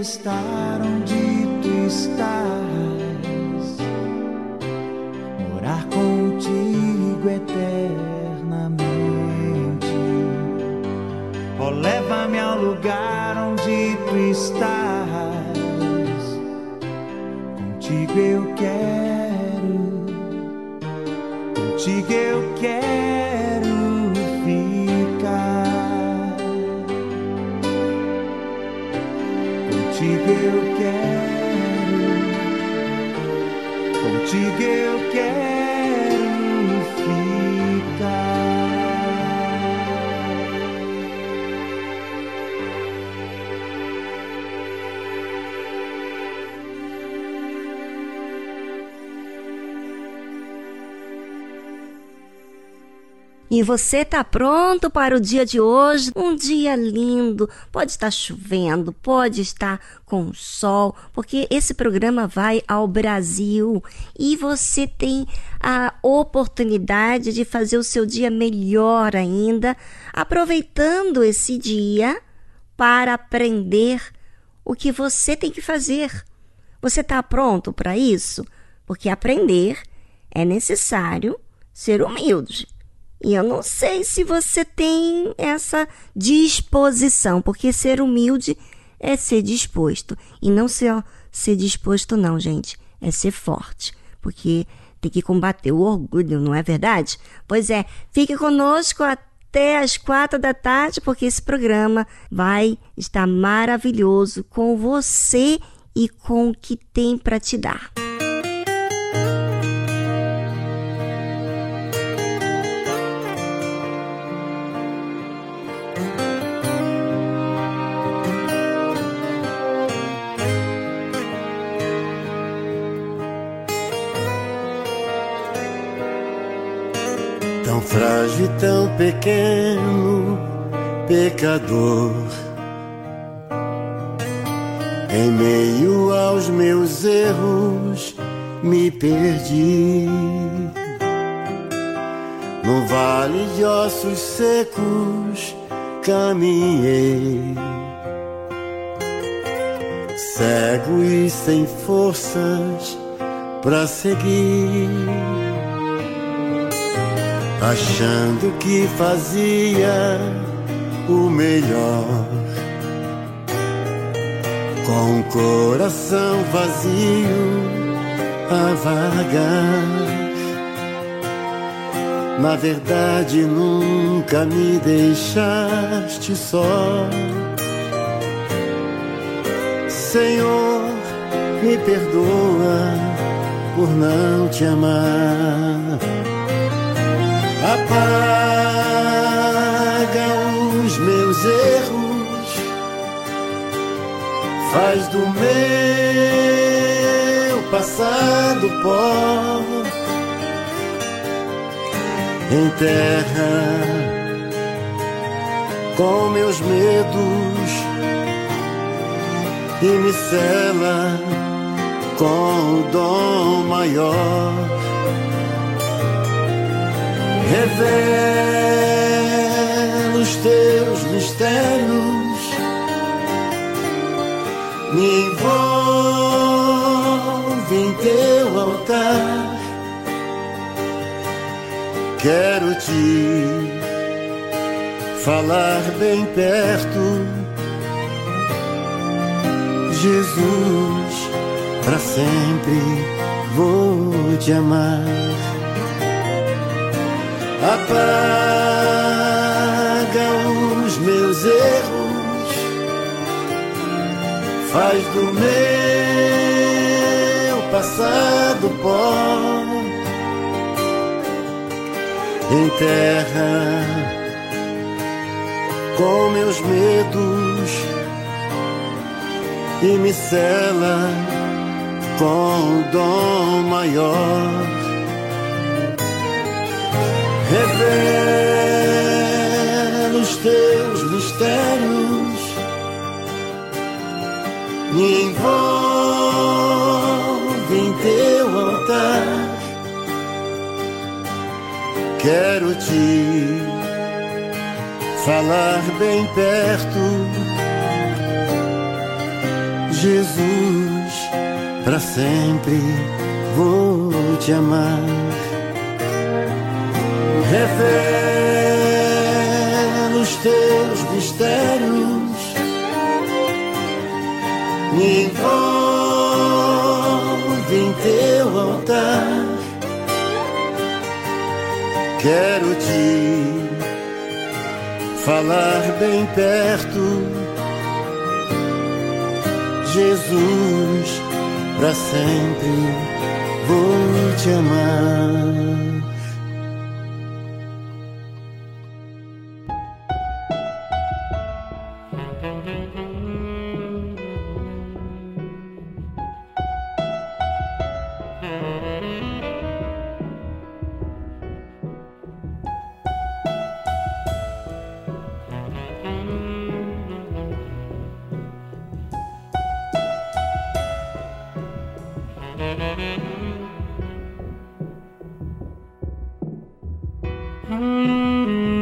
Estar E você está pronto para o dia de hoje? Um dia lindo. Pode estar chovendo, pode estar com sol, porque esse programa vai ao Brasil e você tem a oportunidade de fazer o seu dia melhor ainda, aproveitando esse dia para aprender o que você tem que fazer. Você está pronto para isso? Porque aprender é necessário ser humilde. E eu não sei se você tem essa disposição, porque ser humilde é ser disposto. E não ser, ser disposto, não, gente. É ser forte. Porque tem que combater o orgulho, não é verdade? Pois é, fique conosco até as quatro da tarde, porque esse programa vai estar maravilhoso com você e com o que tem para te dar. Pequeno, pecador. Em meio aos meus erros, me perdi. no vale de ossos secos caminhei, cego e sem forças para seguir, achando que fazia o melhor com o coração vazio a vagar. Na verdade, nunca me deixaste só. Senhor, me perdoa por não te amar. Apaga os meus erros faz do meu passado pó, enterra com meus medos e me cela com o dom maior. Revela os teus mistérios me envolve em teu altar. Quero te falar bem perto, Jesus, para sempre vou te amar. Apaga os meus erros faz do meu passado pó, enterra com meus medos e me cela com o dom maior. Revela os teus mistérios me envolve em teu altar. Quero te falar bem perto, Jesus, para sempre vou te amar. Revela os teus mistérios me envolve em teu altar. Quero te falar bem perto, Jesus, para sempre vou te amar. Mm-hmm.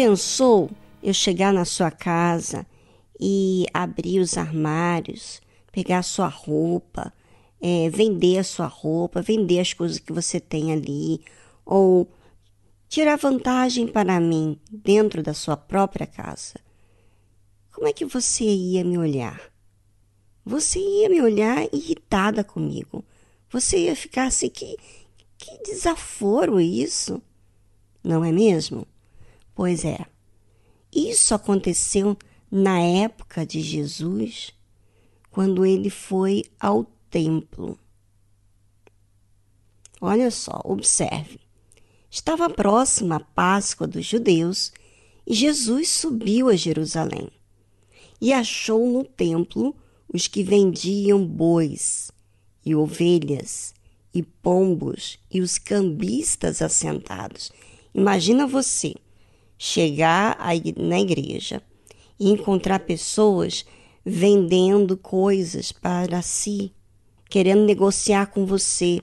Pensou eu chegar na sua casa e abrir os armários, pegar a sua roupa, é, vender a sua roupa, vender as coisas que você tem ali, ou tirar vantagem para mim dentro da sua própria casa? Como é que você ia me olhar? Você ia me olhar irritada comigo. Você ia ficar assim, que, que desaforo isso, não é mesmo? Pois é, isso aconteceu na época de Jesus, quando ele foi ao templo. Olha só, observe. Estava próxima a Páscoa dos judeus e Jesus subiu a Jerusalém e achou no templo os que vendiam bois e ovelhas e pombos e os cambistas assentados. Imagina você chegar na igreja e encontrar pessoas vendendo coisas para si, querendo negociar com você,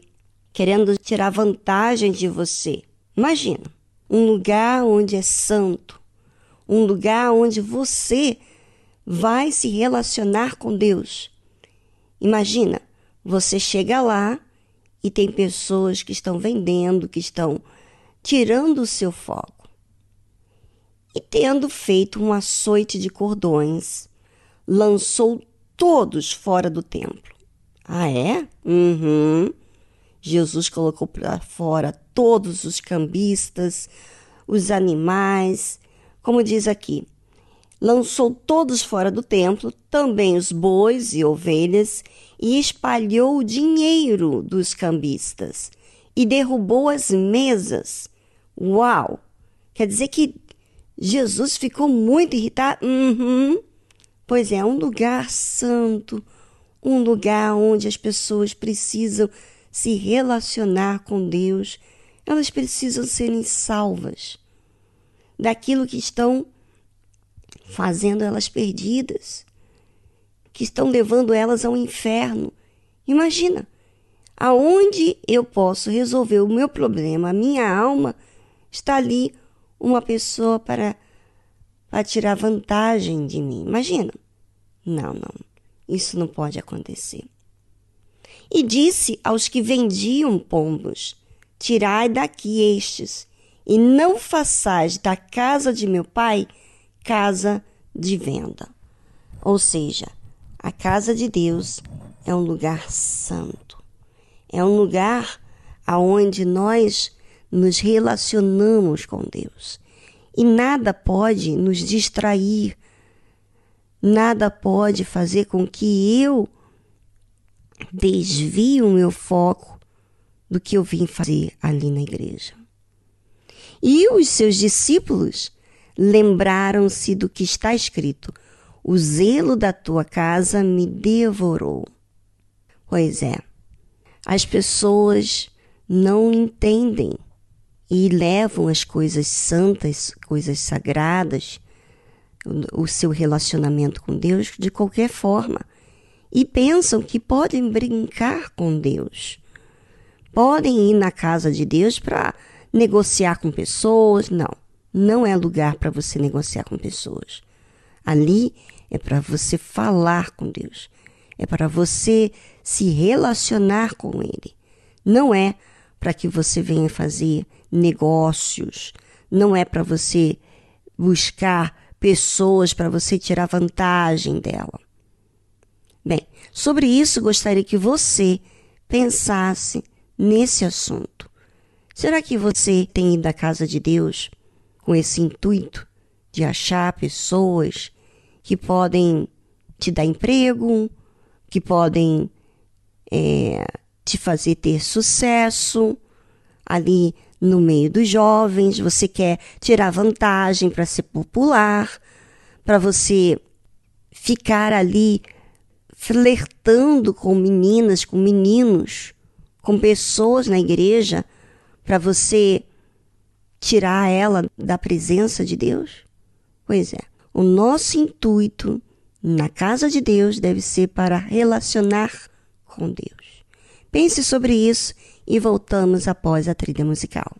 querendo tirar vantagem de você. Imagina, um lugar onde é santo, um lugar onde você vai se relacionar com Deus. Imagina, você chega lá e tem pessoas que estão vendendo, que estão tirando o seu foco e, tendo feito um açoite de cordões, lançou todos fora do templo. Ah, é? Uhum. Jesus colocou para fora todos os cambistas, os animais, como diz aqui. Lançou todos fora do templo, também os bois e ovelhas, e espalhou o dinheiro dos cambistas e derrubou as mesas. Uau! Quer dizer que Jesus ficou muito irritado. Uhum. Pois é, um lugar santo, um lugar onde as pessoas precisam se relacionar com Deus, elas precisam serem salvas daquilo que estão fazendo elas perdidas, que estão levando elas ao inferno. Imagina, aonde eu posso resolver o meu problema, a minha alma está ali uma pessoa para, para tirar vantagem de mim. Imagina. Não, não. Isso não pode acontecer. E disse aos que vendiam pombos: Tirai daqui estes, e não façais da casa de meu pai casa de venda. Ou seja, a casa de Deus é um lugar santo. É um lugar aonde nós nos relacionamos com Deus. E nada pode nos distrair, nada pode fazer com que eu desvie o meu foco do que eu vim fazer ali na igreja. E os seus discípulos lembraram-se do que está escrito: O zelo da tua casa me devorou. Pois é, as pessoas não entendem e levam as coisas santas, coisas sagradas, o, seu relacionamento com Deus de qualquer forma e pensam que podem brincar com Deus. Podem ir na casa de Deus para negociar com pessoas. Não, não é lugar para você negociar com pessoas. Ali é para você falar com Deus. É para você se relacionar com Ele. Não é para que você venha fazer negócios, não é para você buscar pessoas para você tirar vantagem dela. Bem, sobre isso gostaria que você pensasse nesse assunto. Será que você tem ido à casa de Deus com esse intuito de achar pessoas que podem te dar emprego, que podem é, te fazer ter sucesso ali no meio dos jovens, você quer tirar vantagem para ser popular, para você ficar ali flertando com meninas, com meninos, com pessoas na igreja, para você tirar ela da presença de Deus? Pois é, o nosso intuito na casa de Deus deve ser para relacionar com Deus. Pense sobre isso e voltamos após a trilha musical.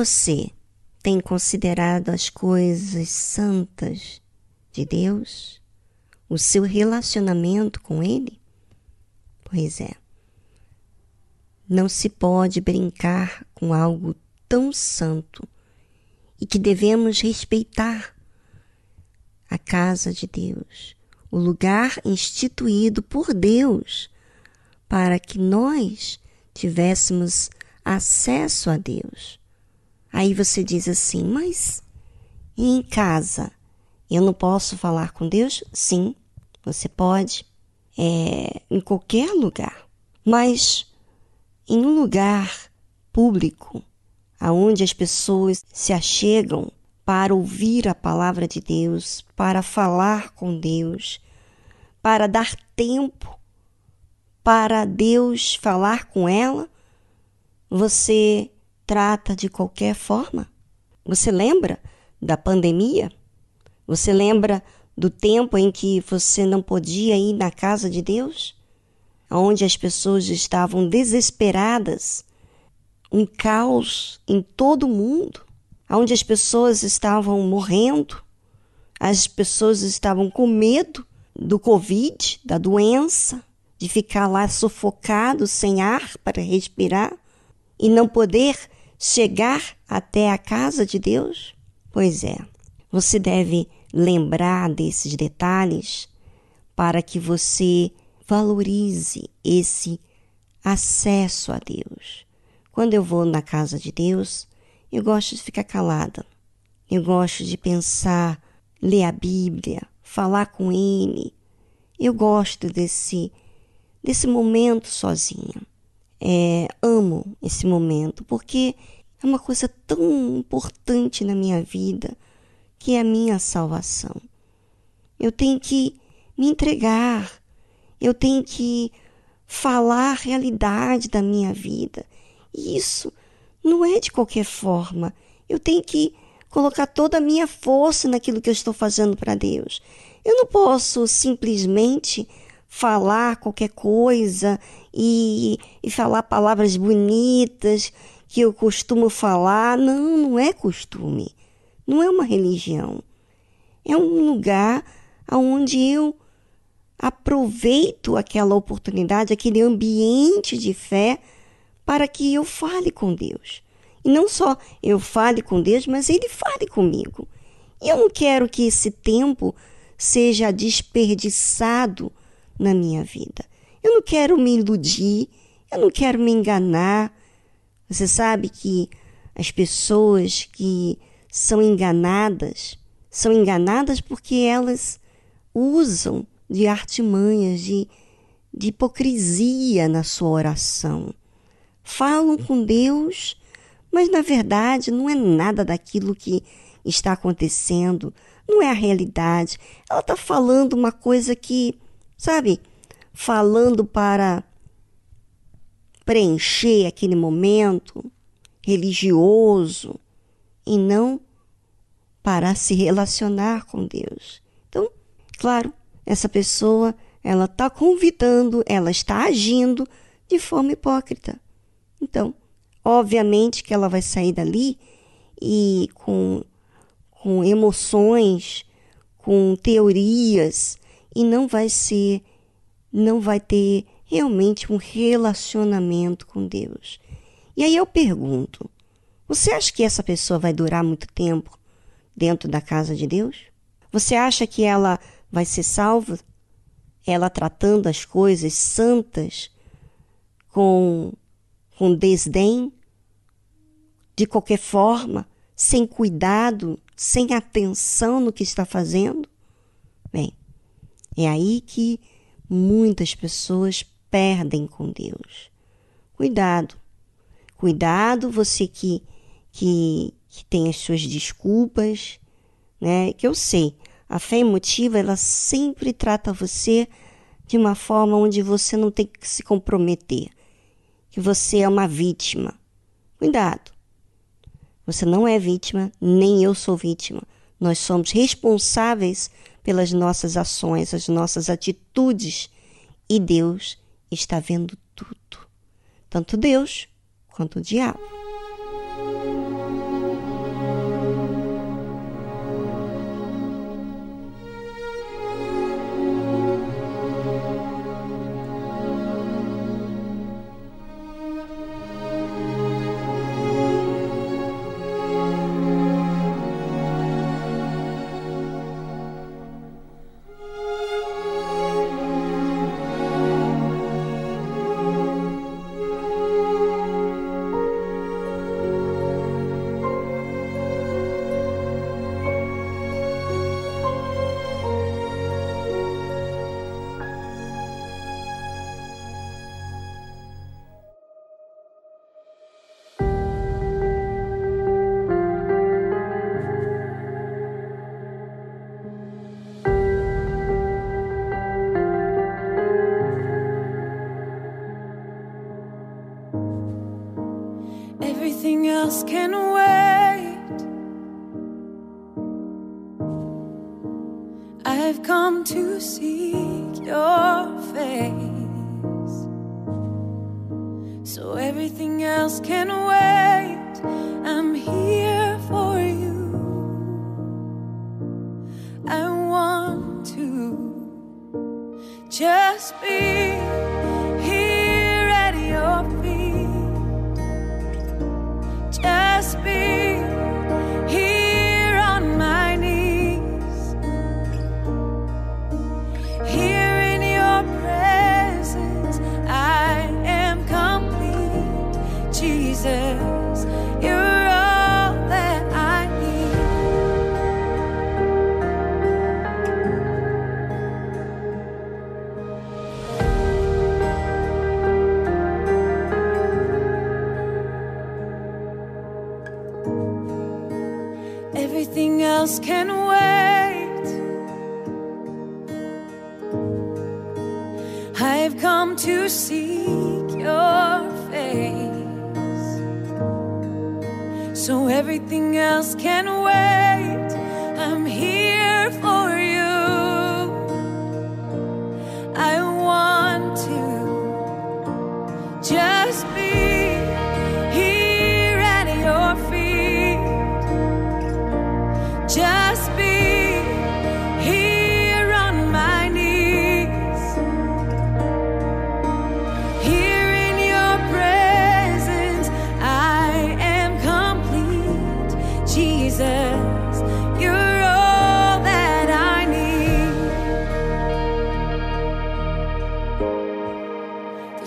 Você tem considerado as coisas santas de Deus? O seu relacionamento com Ele? Pois é. Não se pode brincar com algo tão santo e que devemos respeitar a casa de Deus, o lugar instituído por Deus para que nós tivéssemos acesso a Deus. Aí você diz assim, mas e em casa? Eu não posso falar com Deus? Sim, você pode. É, em qualquer lugar. Mas em um lugar público, aonde as pessoas se achegam para ouvir a palavra de Deus, para falar com Deus, para dar tempo para Deus falar com ela, você trata de qualquer forma. Você lembra da pandemia? Você lembra do tempo em que você não podia ir na casa de Deus? Onde as pessoas estavam desesperadas, um caos em todo o mundo, onde as pessoas estavam morrendo, as pessoas estavam com medo do Covid, da doença, de ficar lá sufocado, sem ar para respirar e não poder chegar até a casa de Deus? Pois é, você deve lembrar desses detalhes para que você valorize esse acesso a Deus. Quando eu vou na casa de Deus, eu gosto de ficar calada. Eu gosto de pensar, ler a Bíblia, falar com Ele. Eu gosto desse desse momento sozinha é, amo esse momento, porque é uma coisa tão importante na minha vida, que é a minha salvação. Eu tenho que me entregar, eu tenho que falar a realidade da minha vida. E isso não é de qualquer forma. Eu tenho que colocar toda a minha força naquilo que eu estou fazendo para Deus. Eu não posso simplesmente falar qualquer coisa e, e falar palavras bonitas que eu costumo falar. Não, não é costume. Não é uma religião. É um lugar onde eu aproveito aquela oportunidade, aquele ambiente de fé para que eu fale com Deus. E não só eu fale com Deus, mas Ele fale comigo. E eu não quero que esse tempo seja desperdiçado na minha vida. Eu não quero me iludir, eu não quero me enganar. Você sabe que as pessoas que são enganadas são enganadas porque elas usam de artimanhas, de, de hipocrisia na sua oração. Falam com Deus, mas na verdade não é nada daquilo que está acontecendo, não é a realidade. Ela está falando uma coisa que sabe? Falando para preencher aquele momento religioso e não para se relacionar com Deus. Então, claro, essa pessoa ela está convidando, ela está agindo de forma hipócrita. Então, obviamente que ela vai sair dali e com, com emoções, com teorias, e não vai ser, não vai ter realmente um relacionamento com Deus. E aí eu pergunto: você acha que essa pessoa vai durar muito tempo dentro da casa de Deus? Você acha que ela vai ser salva? Ela tratando as coisas santas com, com desdém, de qualquer forma, sem cuidado, sem atenção no que está fazendo? Bem, é aí que muitas pessoas perdem com Deus. Cuidado. Cuidado, você que, que, que tem as suas desculpas, né? Que eu sei, a fé emotiva, ela sempre trata você de uma forma onde você não tem que se comprometer, que você é uma vítima. Cuidado. Você não é vítima, nem eu sou vítima. Nós somos responsáveis pelas nossas ações, as nossas atitudes, e Deus está vendo tudo, tanto Deus quanto o diabo.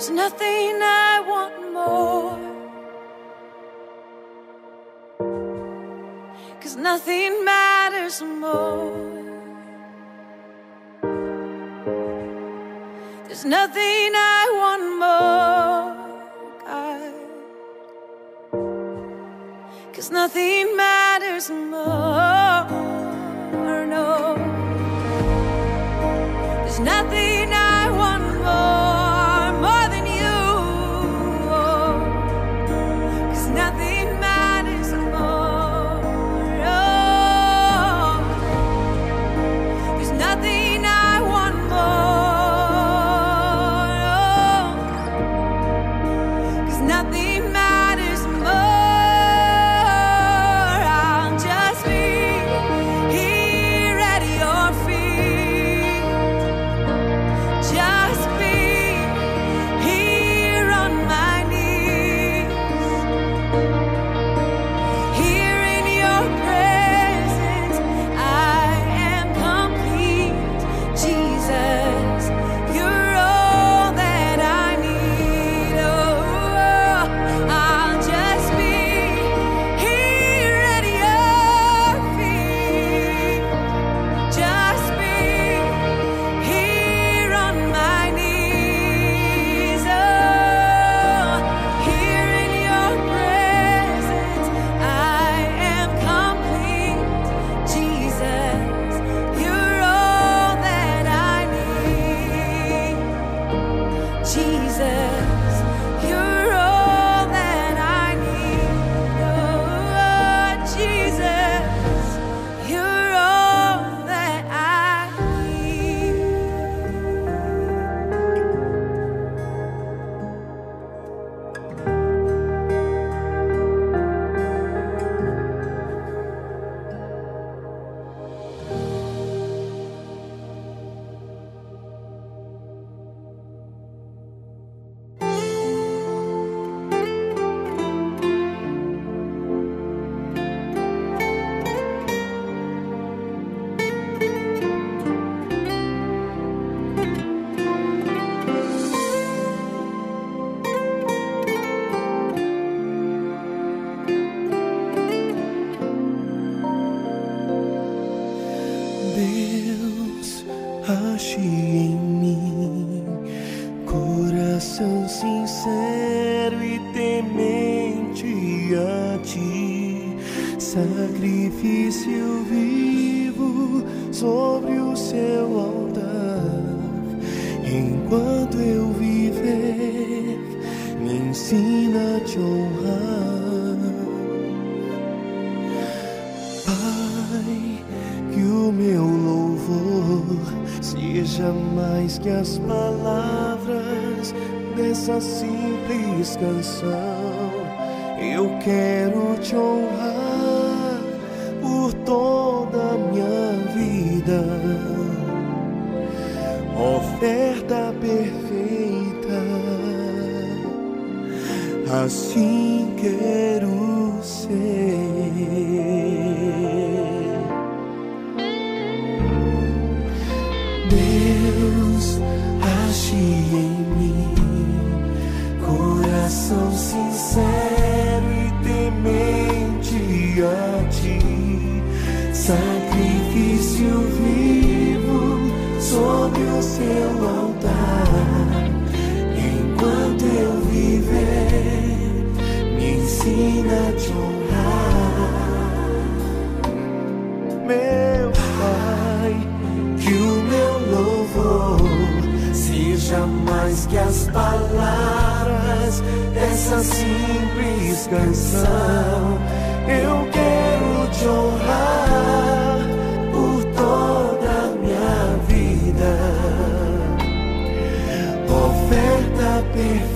There's nothing I want more. Cause nothing matters more. There's nothing I want more, God. Cause nothing matters more.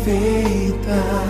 perfeita.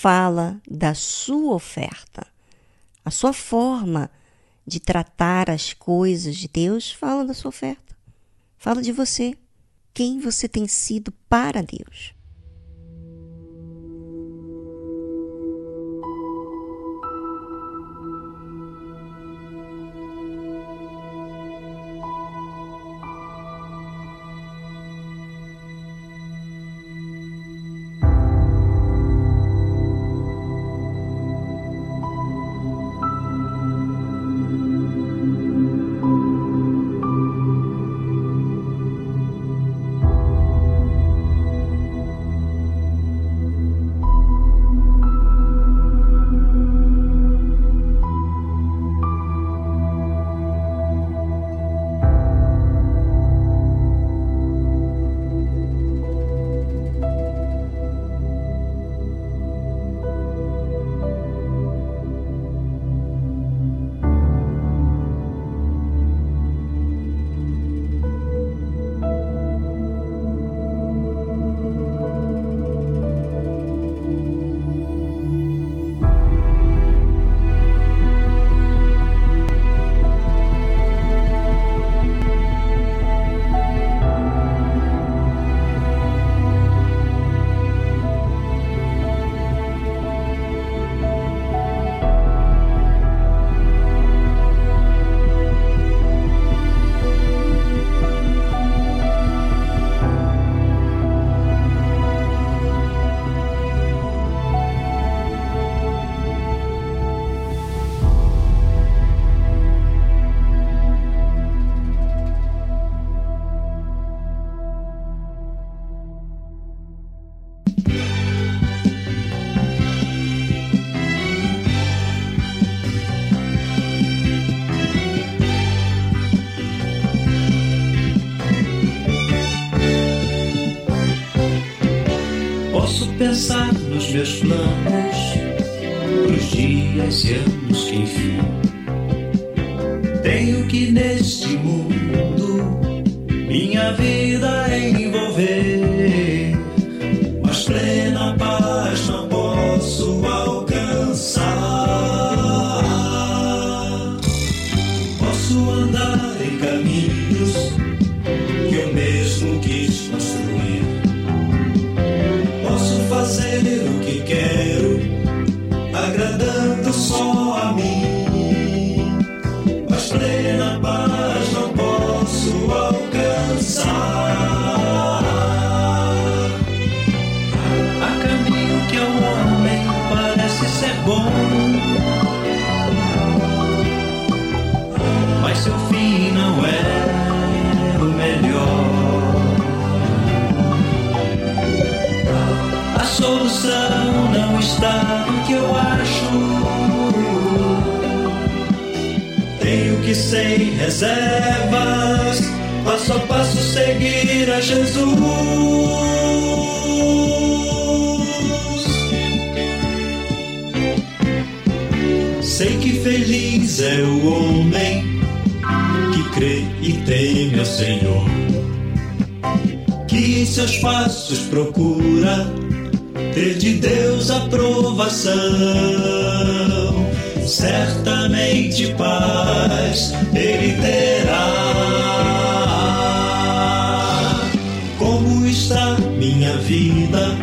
fala da sua oferta. A sua forma de tratar as coisas de Deus fala da sua oferta. Fala de você. Quem você tem sido para Deus. Pensar nos meus planos, sem reservas, passo a passo seguir a Jesus. Sei que feliz é o homem que crê e teme ao Senhor, que em seus passos procura ter de Deus aprovação. Certamente paz ele terá. Como está minha vida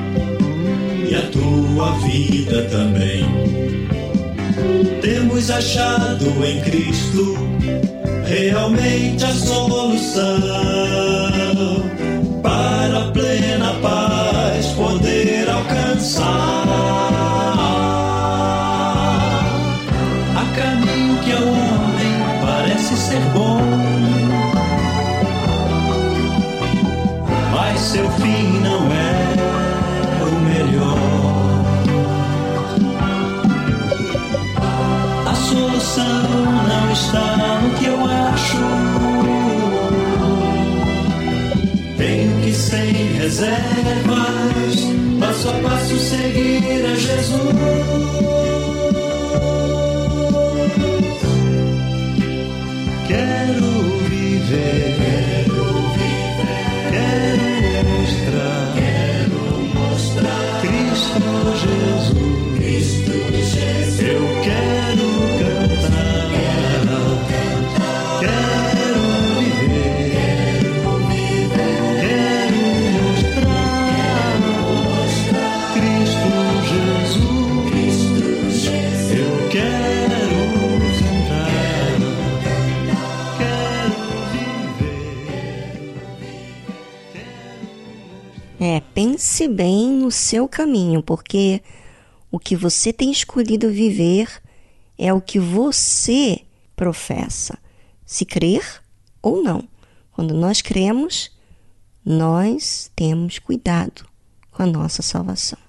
e a tua vida também? Temos achado em Cristo realmente a solução reservas, passo a passo seguir a Jesus. Pense bem no seu caminho, porque o que você tem escolhido viver é o que você professa, se crer ou não. Quando nós cremos, nós temos cuidado com a nossa salvação.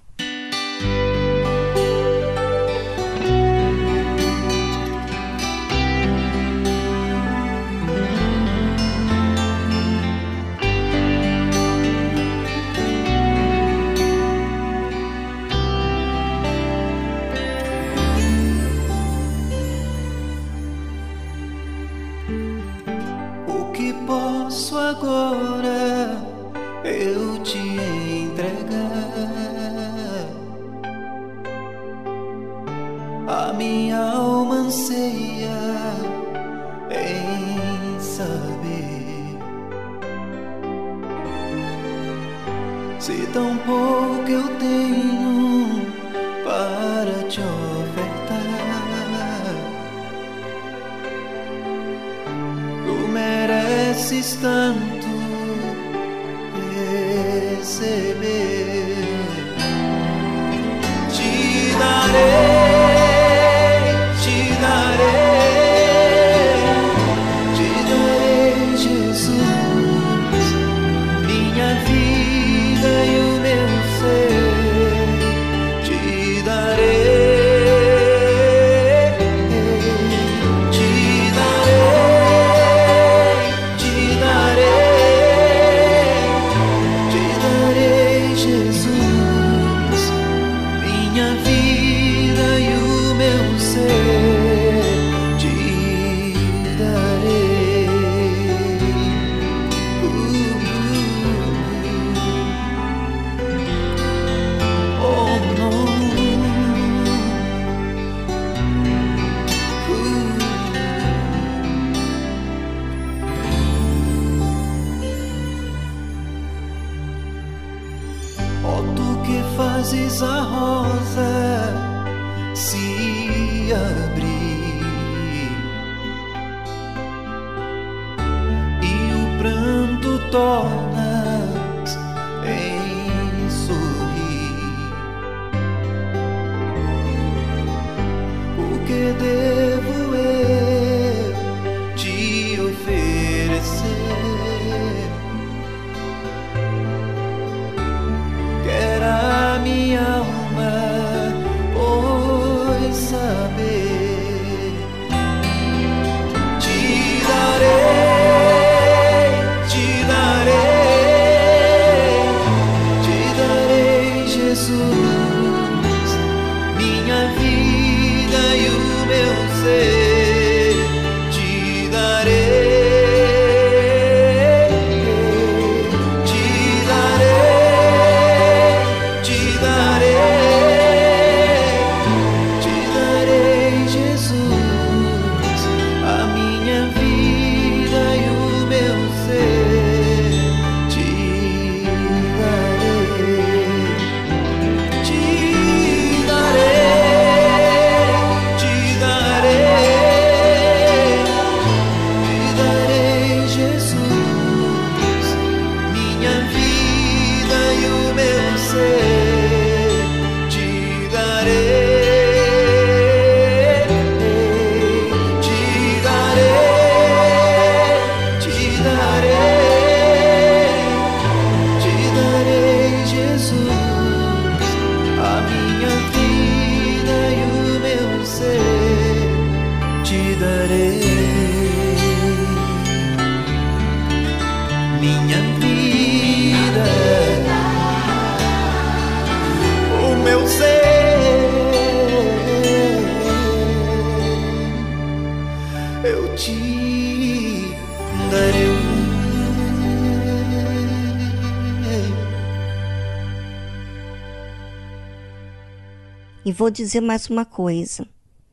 Vou dizer mais uma coisa.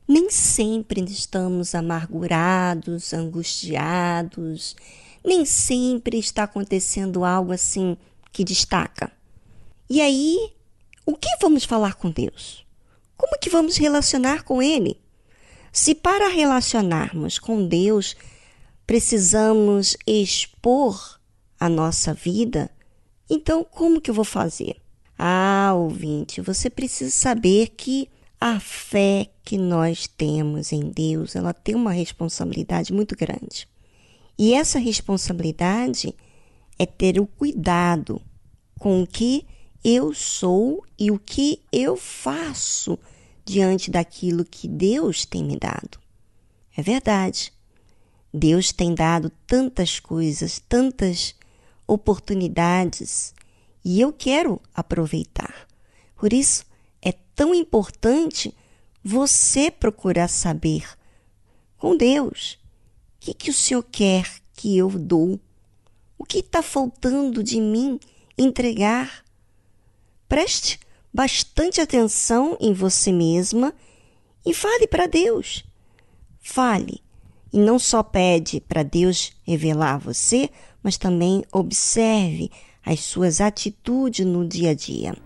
Nem sempre estamos amargurados, angustiados, nem sempre está acontecendo algo assim que destaca. E aí, o que vamos falar com Deus? Como que vamos relacionar com Ele? Se para relacionarmos com Deus precisamos expor a nossa vida, então como que eu vou fazer? Ah, ouvinte, você precisa saber que a fé que nós temos em Deus, ela tem uma responsabilidade muito grande. E essa responsabilidade é ter o cuidado com o que eu sou e o que eu faço diante daquilo que Deus tem me dado. É verdade. Deus tem dado tantas coisas, tantas oportunidades e eu quero aproveitar. Por isso é tão importante você procurar saber com Deus o que, que o Senhor quer que eu dou, o que está faltando de mim entregar. Preste bastante atenção em você mesma e fale para Deus. Fale e não só pede para Deus revelar você, mas também observe as suas atitudes no dia a dia.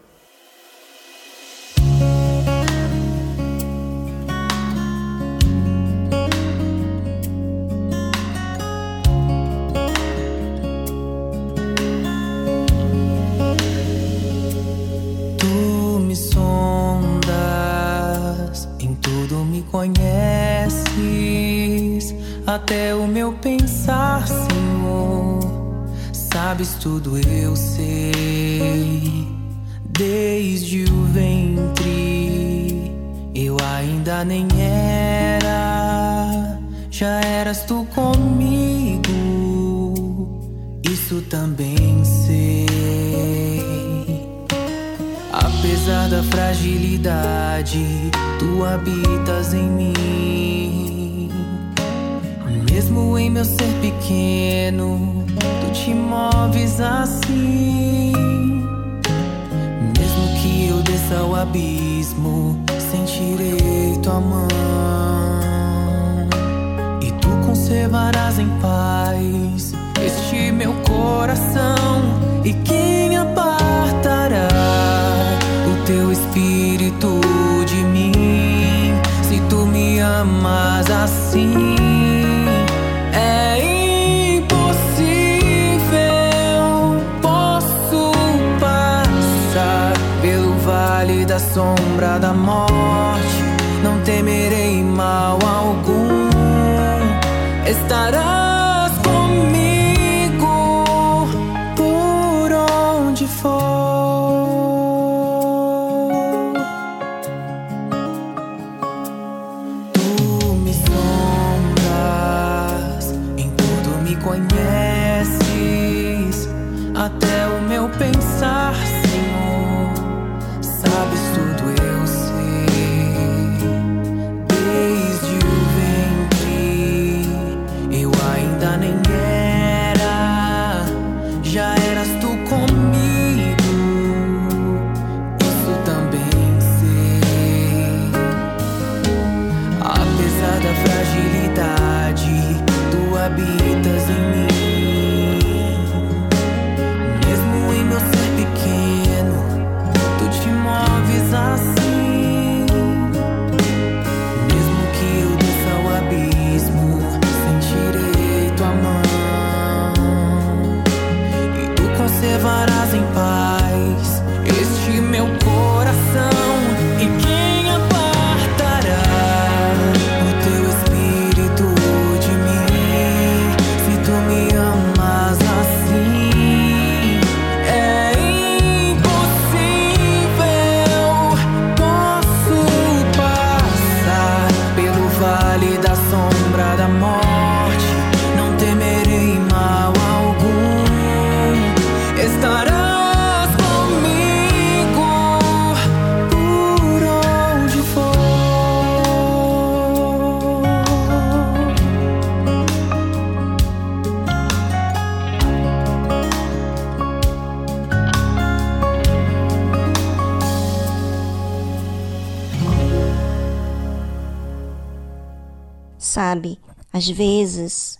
Às vezes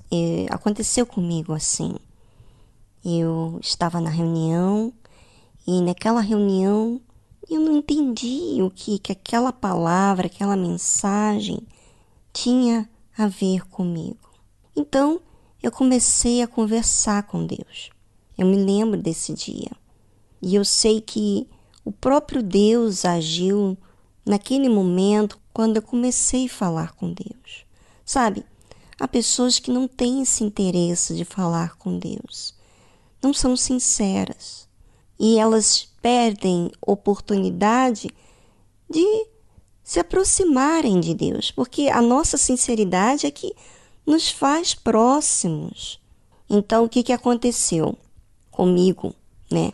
aconteceu comigo assim. Eu estava na reunião e naquela reunião eu não entendi o que, que aquela palavra, aquela mensagem tinha a ver comigo. Então eu comecei a conversar com Deus. Eu me lembro desse dia. E eu sei que o próprio Deus agiu naquele momento quando eu comecei a falar com Deus. Sabe, há pessoas que não têm esse interesse de falar com Deus, não são sinceras e elas perdem oportunidade de se aproximarem de Deus, porque a nossa sinceridade é que nos faz próximos. Então, o que, que aconteceu comigo, né?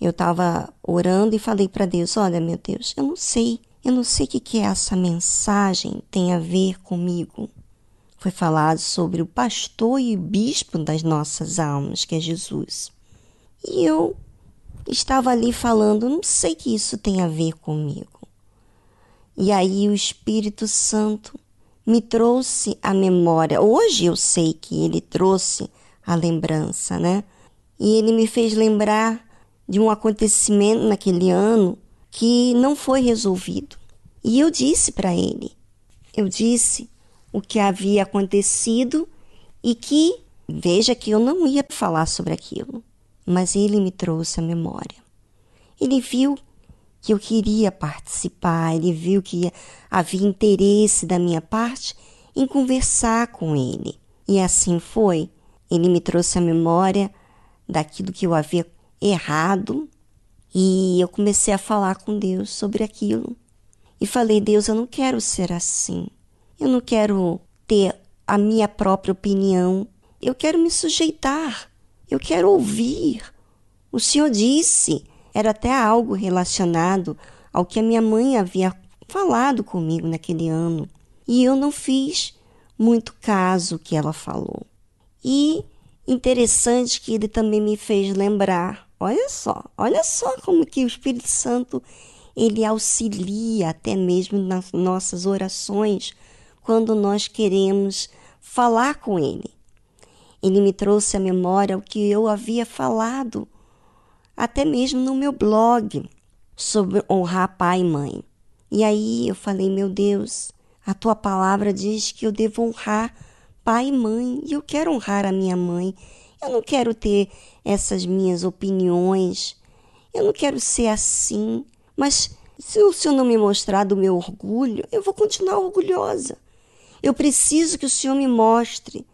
Eu estava orando e falei para Deus: Olha, meu Deus, eu não sei, eu não sei o que, que essa mensagem tem a ver comigo. Foi falado sobre o pastor e bispo das nossas almas, que é Jesus. E eu estava ali falando: Não sei que isso tem a ver comigo. E aí o Espírito Santo me trouxe a memória. Hoje eu sei que ele trouxe a lembrança, né? E ele me fez lembrar de um acontecimento naquele ano que não foi resolvido. E eu disse para ele, eu disse o que havia acontecido e que, veja que eu não ia falar sobre aquilo, mas ele me trouxe a memória. Ele viu que eu queria participar, ele viu que havia interesse da minha parte em conversar com ele. E assim foi. Ele me trouxe a memória daquilo que eu havia errado e eu comecei a falar com Deus sobre aquilo. E falei: Deus, eu não quero ser assim. Eu não quero ter a minha própria opinião. Eu quero me sujeitar. Eu quero ouvir. O Senhor disse, era até algo relacionado ao que a minha mãe havia falado comigo naquele ano. E eu não fiz muito caso que ela falou. E interessante que ele também me fez lembrar, olha só, olha só como que o Espírito Santo ele auxilia até mesmo nas nossas orações quando nós queremos falar com ele. Ele me trouxe à memória o que eu havia falado até mesmo no meu blog sobre honrar pai e mãe. E aí eu falei, meu Deus, a tua palavra diz que eu devo honrar pai e mãe, e eu quero honrar a minha mãe. Eu não quero ter essas minhas opiniões. Eu não quero ser assim. Mas se o Senhor não me mostrar do meu orgulho, eu vou continuar orgulhosa. Eu preciso que o Senhor me mostre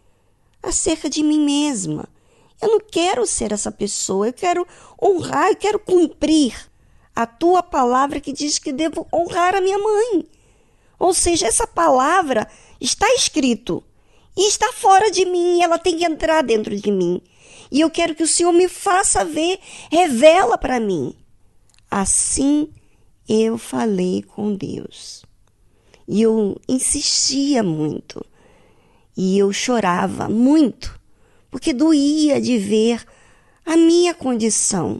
acerca de mim mesma. Eu não quero ser essa pessoa, eu quero honrar, eu quero cumprir a tua palavra que diz que devo honrar a minha mãe. Ou seja, essa palavra está escrito e está fora de mim, ela tem que entrar dentro de mim. E eu quero que o Senhor me faça ver, revela para mim. Assim eu falei com Deus. E eu insistia muito. E eu chorava muito, porque doía de ver a minha condição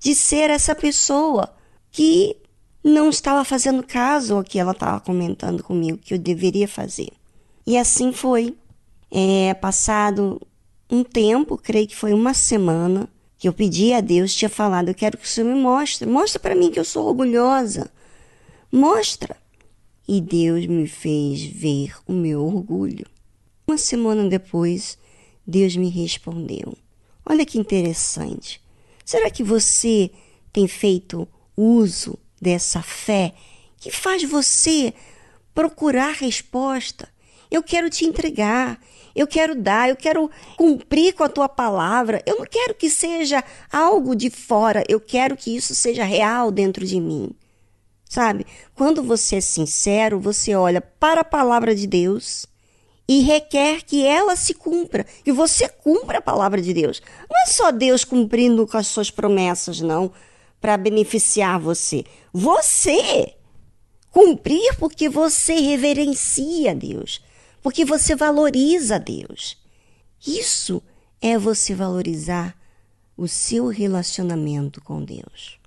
de ser essa pessoa que não estava fazendo caso ao que ela estava comentando comigo que eu deveria fazer. E assim foi. É, passado um tempo, creio que foi uma semana, que eu pedi a Deus, tinha falado: Eu quero que o Senhor me mostre, mostra para mim que eu sou orgulhosa, mostra. E Deus me fez ver o meu orgulho. Uma semana depois, Deus me respondeu: Olha que interessante. Será que você tem feito uso dessa fé que faz você procurar resposta. Eu quero te entregar, eu quero dar, eu quero cumprir com a tua palavra. Eu não quero que seja algo de fora, eu quero que isso seja real dentro de mim. Sabe? Quando você é sincero, você olha para a palavra de Deus e requer que ela se cumpra, que você cumpra a palavra de Deus. Não é só Deus cumprindo com as suas promessas, não para beneficiar você. Você cumprir porque você reverencia Deus, porque você valoriza Deus. Isso é você valorizar o seu relacionamento com Deus.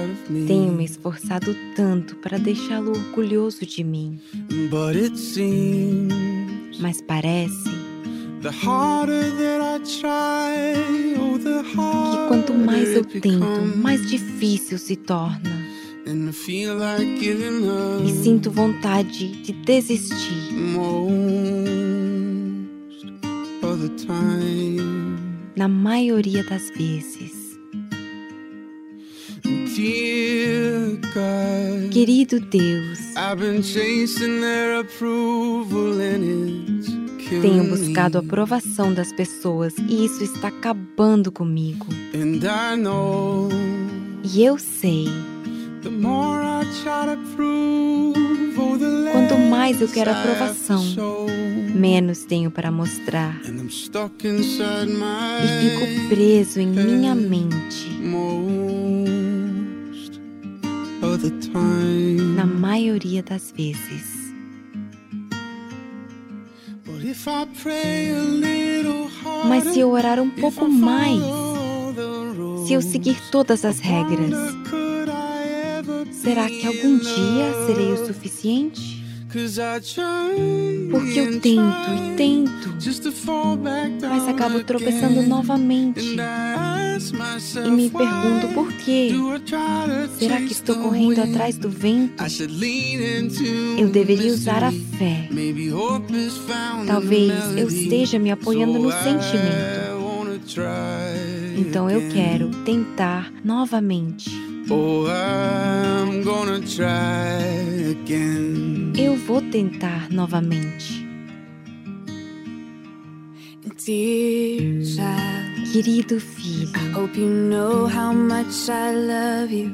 Of me. tenho me esforçado tanto para deixá-lo orgulhoso de mim, mas parece oh, que quanto mais eu tento, mais difícil se torna. E sinto vontade de desistir. Na maioria das vezes. Querido Deus, tenho buscado a aprovação das pessoas e isso está acabando comigo. E eu sei, the more I try to prove, Quanto mais eu quero aprovação, menos tenho para mostrar. E fico preso em minha mente. Na maioria das vezes. Mas se eu orar um pouco mais, se eu seguir todas as regras, será que algum dia serei o suficiente? Porque eu tento e tento, mas acabo tropeçando novamente. E me pergunto por quê? Será que estou correndo atrás do vento? Eu deveria usar a fé. Talvez eu esteja me apoiando no sentimento. Então eu quero tentar novamente. Oh, I'm gonna try again. Eu vou tentar novamente. Dear child, Querido filho, I hope you know how much I love you.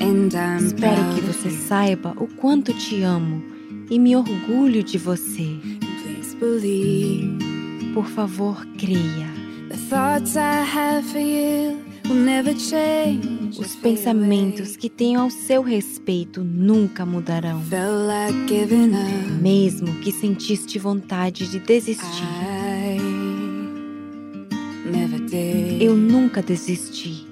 And I'm espero que você saiba o quanto te amo e me orgulho de você. Please believe Por favor, creia. the thoughts I have for you will never change. Os pensamentos que tenho ao seu respeito nunca mudarão. Mesmo que sentiste vontade de desistir, eu nunca desisti.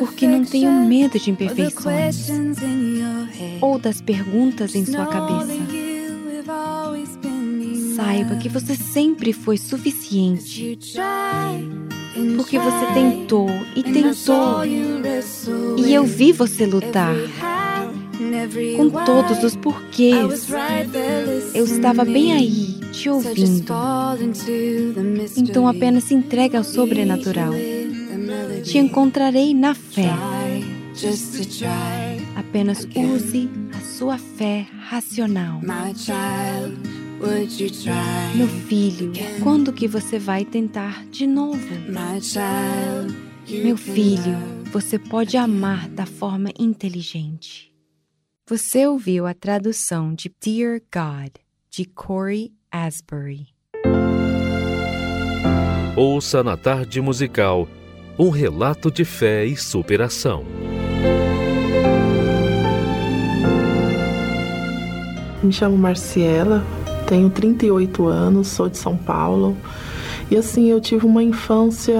Porque não tenho medo de imperfeições ou das perguntas em sua cabeça. Saiba que você sempre foi suficiente. Porque você tentou e tentou. E eu vi você lutar com todos os porquês. Eu estava bem aí, te ouvindo. Então apenas se entregue ao sobrenatural. Te encontrarei na fé. Apenas use a sua fé racional. Meu filho, quando que você vai tentar de novo? Meu filho, você pode amar da forma inteligente. Você ouviu a tradução de Dear God, de Corey Asbury. Ouça na tarde musical um relato de fé e superação. Me chamo Marciela, tenho 38 anos, sou de São Paulo. E assim, eu tive uma infância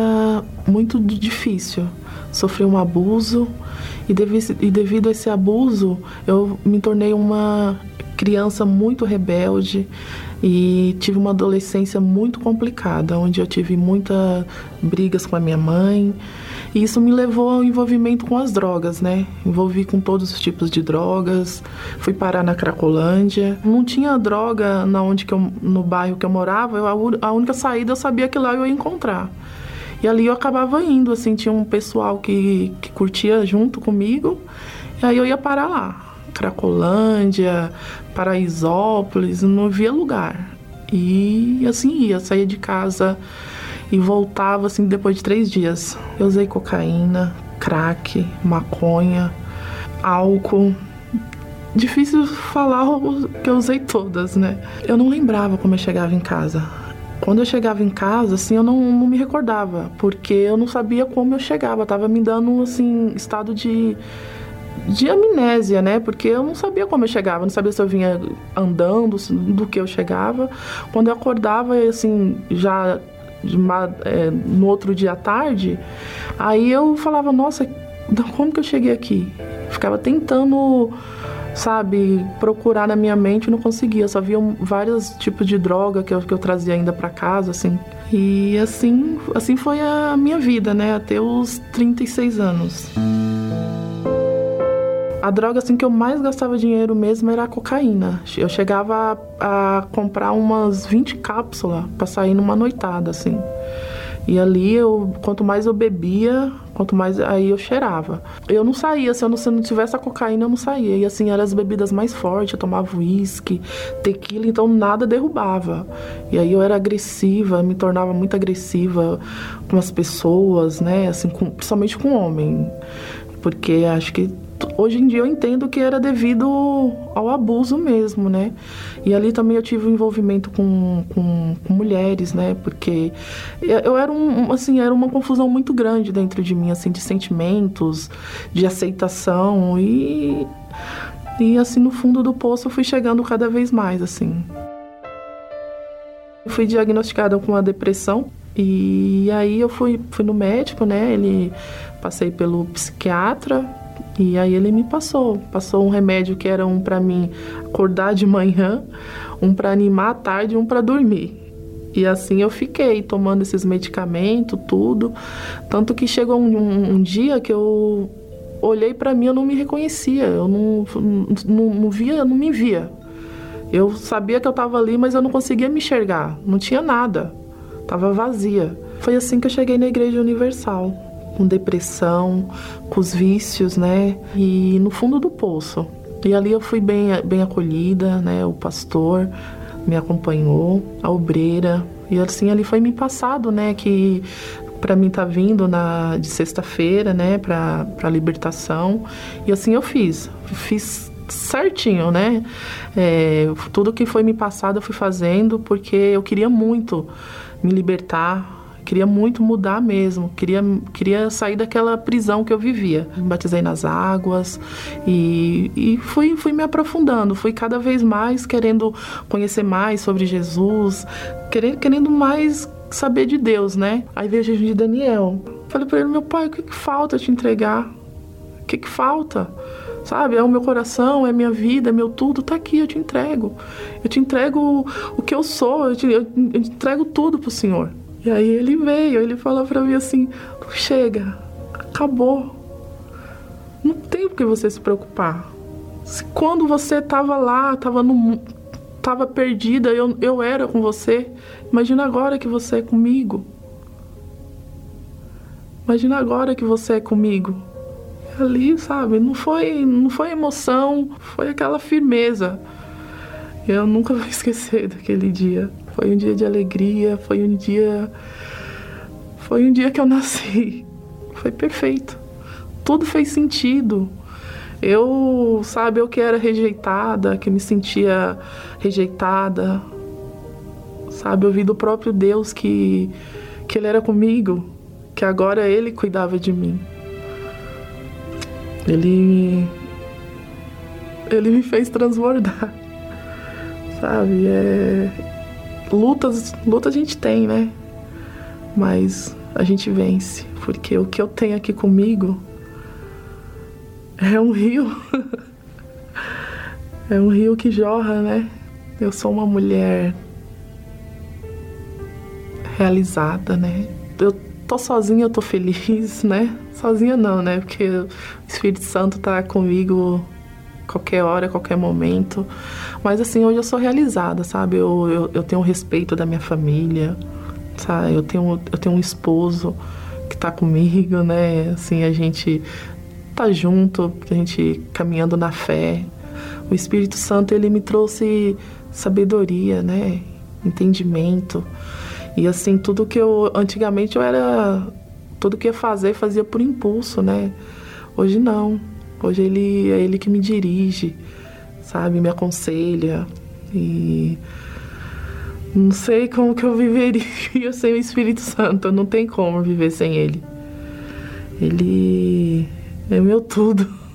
muito difícil. Sofri um abuso e, devi- e devido a esse abuso, eu me tornei uma criança muito rebelde e tive uma adolescência muito complicada, onde eu tive muitas brigas com a minha mãe. E isso me levou ao envolvimento com as drogas, né? Envolvi com todos os tipos de drogas, fui parar na Cracolândia. Não tinha droga na onde que eu, no bairro que eu morava, eu- a, única saída eu sabia que lá eu ia encontrar. E ali eu acabava indo, assim, tinha um pessoal que, que curtia junto comigo, e aí eu ia parar lá. Cracolândia, Paraisópolis, não via lugar. E assim ia, saía de casa e voltava assim depois de três dias. Eu usei cocaína, crack, maconha, álcool. Difícil falar que eu usei todas, né? Eu não lembrava como eu chegava em casa. Quando eu chegava em casa, assim, eu não, não me recordava, porque eu não sabia como eu chegava. Tava me dando, assim, estado de de amnésia, né? Porque eu não sabia como eu chegava, não sabia se eu vinha andando, do que eu chegava. Quando eu acordava, assim, já no outro dia à tarde, aí eu falava, nossa, como que eu cheguei aqui? Ficava tentando, sabe, procurar na minha mente não conseguia. Só via vários tipos de droga que eu, que eu trazia ainda para casa, assim. E assim, assim foi a minha vida, né? Até os 36 anos. A droga assim que eu mais gastava dinheiro mesmo era a cocaína. Eu chegava a, a comprar umas 20 cápsulas para sair numa noitada assim. E ali eu, quanto mais eu bebia, quanto mais aí eu cheirava. Eu não saía, se eu não, se não tivesse a cocaína, eu não saía. E assim, eram as bebidas mais fortes, eu tomava uísque, tequila, então nada derrubava. E aí eu era agressiva, me tornava muito agressiva com as pessoas, né? Assim, com, principalmente com homem. Porque acho que hoje em dia eu entendo que era devido ao abuso mesmo, né? E ali também eu tive um envolvimento com, com, com mulheres, né? Porque eu, era um, assim, era uma confusão muito grande dentro de mim, assim, de sentimentos, de aceitação e e assim no fundo do poço eu fui chegando cada vez mais, assim. Eu fui diagnosticada com uma depressão e aí eu fui, fui no médico, né? Ele passei pelo psiquiatra e aí ele me passou, passou um remédio que era um para mim acordar de manhã, um para animar à tarde e um para dormir. E assim eu fiquei tomando esses medicamentos, tudo. Tanto que chegou um, um, um dia que eu olhei para mim, eu não me reconhecia, eu não, não, não via, não me via. Eu sabia que eu estava ali, mas eu não conseguia me enxergar, não tinha nada, estava vazia. Foi assim que eu cheguei na Igreja Universal com depressão, com os vícios, né? E no fundo do poço. E ali eu fui bem, bem acolhida, né? O pastor me acompanhou, a obreira. E assim ali foi me passado, né? Que para mim tá vindo na de sexta-feira, né? Para para libertação. E assim eu fiz. Fiz certinho, né? É, tudo que foi me passado eu fui fazendo porque eu queria muito me libertar, queria muito mudar mesmo, queria, queria sair daquela prisão que eu vivia. Me batizei nas águas e, e fui, fui me aprofundando, fui cada vez mais querendo conhecer mais sobre Jesus, querendo, querendo mais saber de Deus, né? Aí veio a de Daniel. Falei para ele, meu pai, o que, que falta te entregar? O que, que falta? sabe? É o meu coração, é minha vida, é meu tudo, tá aqui, eu te entrego. Eu te entrego o que eu sou, eu te, eu, eu te entrego tudo pro Senhor. E aí ele veio, ele falou para mim assim: chega, acabou. Não tem por que você se preocupar. Se quando você tava lá, tava no tava perdida, eu, eu era com você. Imagina agora que você é comigo. Imagina agora que você é comigo. Ali, sabe, não foi, não foi emoção, foi aquela firmeza. Eu nunca vou esquecer daquele dia. Foi um dia de alegria, foi um dia. Foi um dia que eu nasci. Foi perfeito. Tudo fez sentido. Eu, sabe, eu que era rejeitada, que me sentia rejeitada, sabe, eu vi do próprio Deus que, que Ele era comigo, que agora Ele cuidava de mim. Ele, Ele me fez transbordar, sabe, é, lutas, luta a gente tem, né? Mas a gente vence, porque o que eu tenho aqui comigo é um rio. é um rio que jorra, né? Eu sou uma mulher realizada, né? Eu tô sozinha, eu tô feliz, né? Sozinha não, né? Porque o Espírito Santo tá comigo qualquer hora, qualquer momento. Mas assim, hoje eu sou realizada, sabe? Eu, eu, eu tenho respeito da minha família, sabe? Eu tenho, eu tenho um esposo que tá comigo, né? Assim, a gente tá junto, a gente caminhando na fé. O Espírito Santo, ele me trouxe sabedoria, né? Entendimento. E assim, tudo que eu antigamente eu era tudo que ia fazer, fazia por impulso, né? Hoje não. Hoje ele é ele que me dirige, sabe, me aconselha e não sei como que eu viveria sem o Espírito Santo, não tem como viver sem ele. Ele é meu tudo.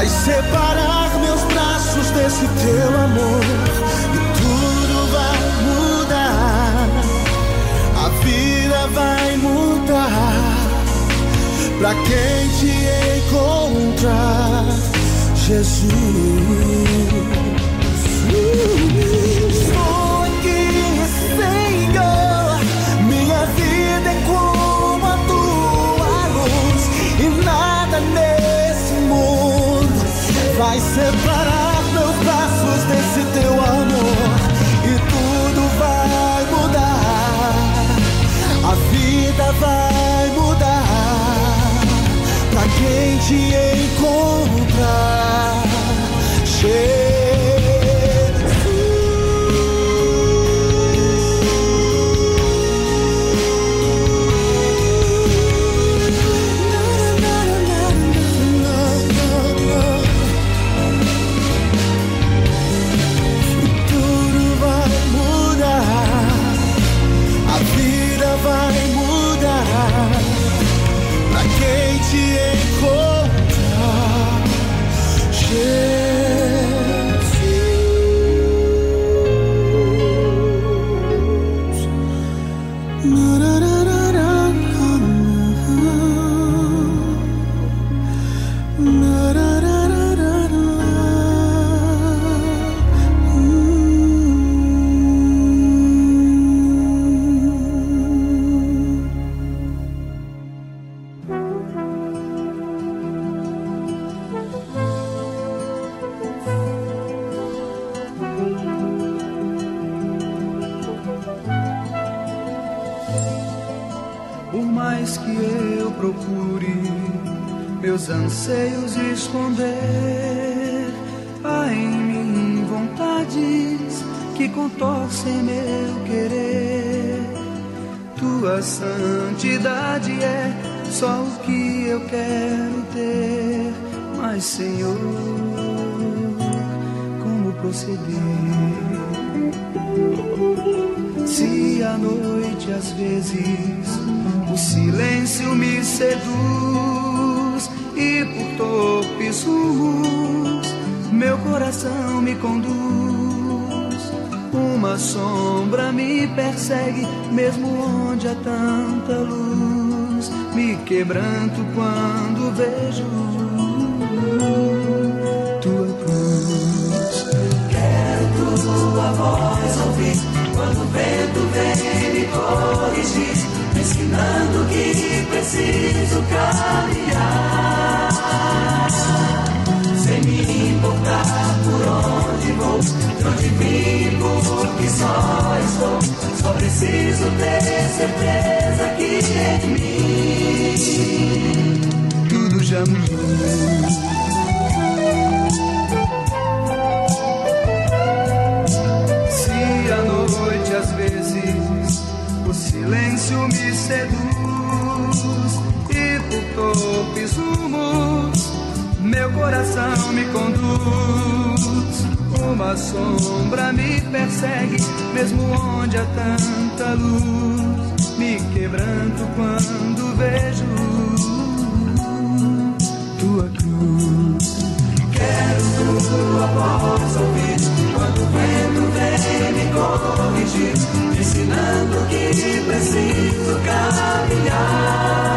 vai separar meus braços desse teu amor e tudo vai mudar. A vida vai mudar pra quem te encontrar, Jesus. Uh. uh. vai separar meus braços desse teu amor e tudo vai mudar. A vida vai mudar pra quem te encontrar. Chega anseios esconder há em mim vontades que contorcem meu querer. Tua santidade é só o que eu quero ter, mas Senhor, como proceder? Se à noite às vezes o silêncio me seduz e por torpes rumos meu coração me conduz. Uma sombra me persegue, mesmo onde há tanta luz. Me quebranto quando vejo tua cruz. Quero tua voz ouvir quando o vento vem me corrigir, me ensinando que preciso caminhar. Sem me importar por onde vou, de onde vim, porque só estou. Só preciso ter certeza que em mim tudo já mudou. Silêncio me seduz meu coração me conduz. Uma sombra me persegue, mesmo onde há tanta luz. Me quebranto quando vejo tua cruz. Quero tua voz ouvir quando o vento vem me corrigir, ensinando que preciso caminhar.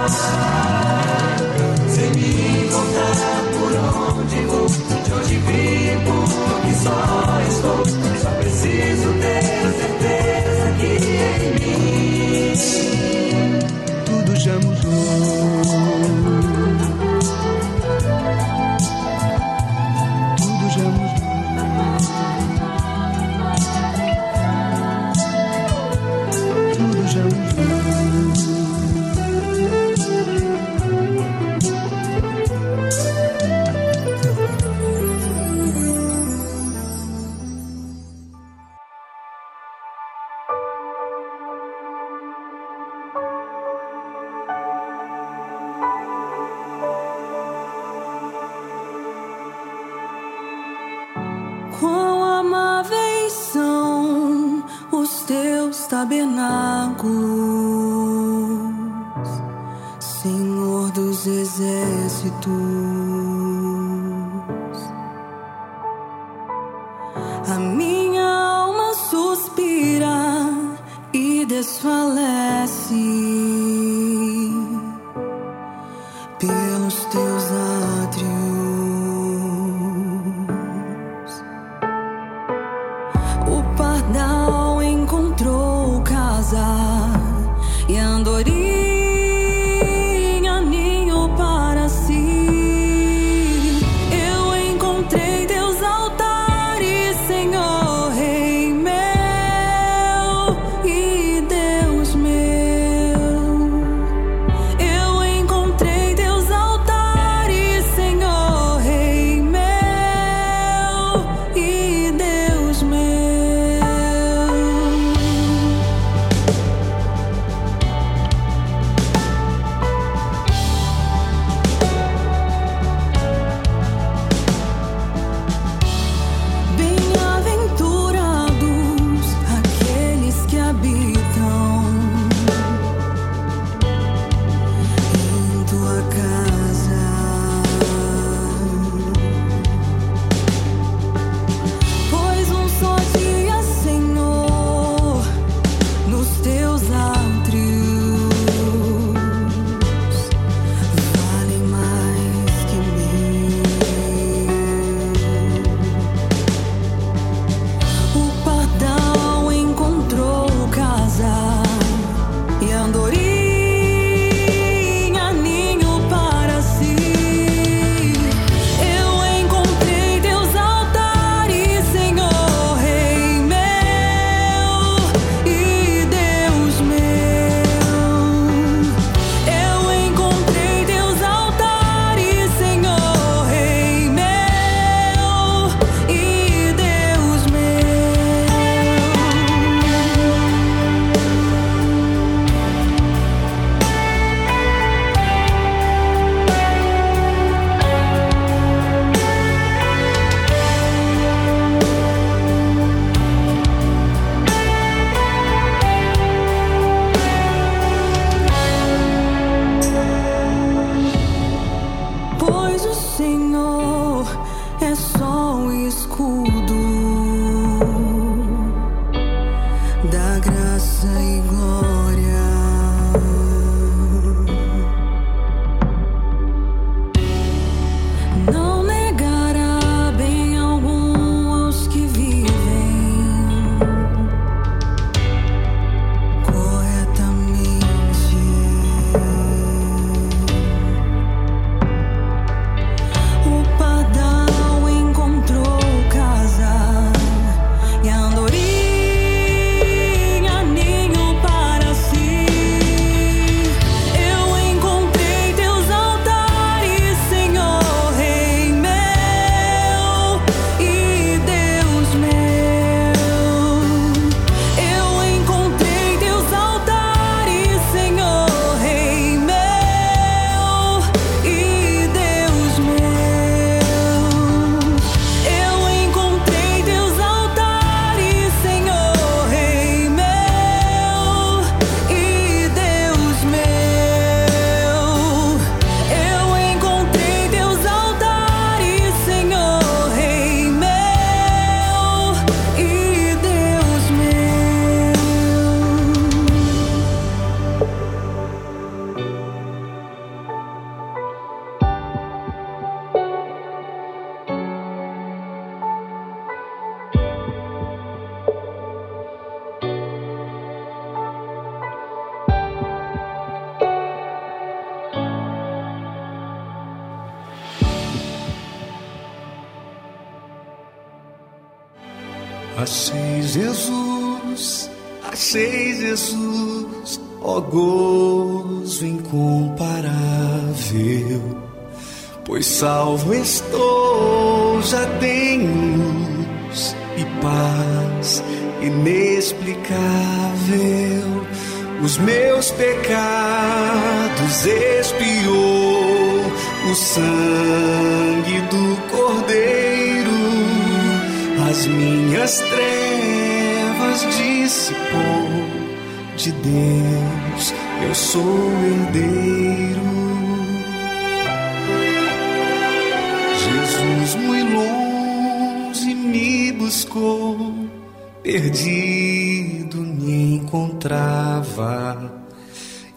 encontrava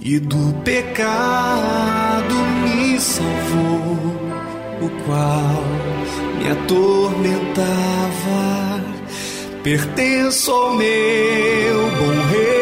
e do pecado me salvou, o qual me atormentava. Pertenço ao meu bom rei.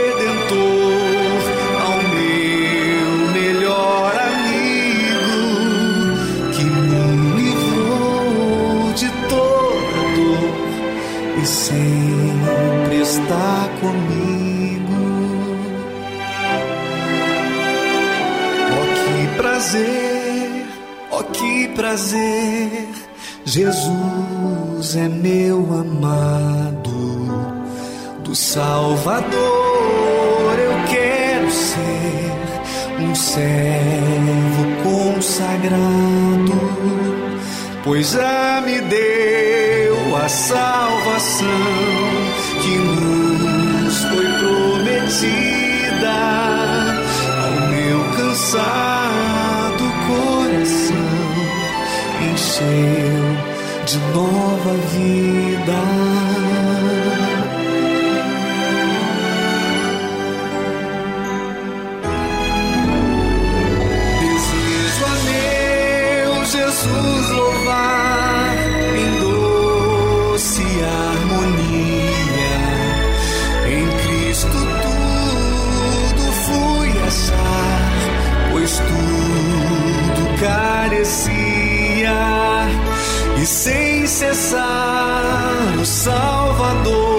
prazer. Jesus é meu amado, do Salvador eu quero ser um servo consagrado, pois já me deu a salvação que nos foi prometida ao meu cansado de nova vida. e sem cessar o Salvador.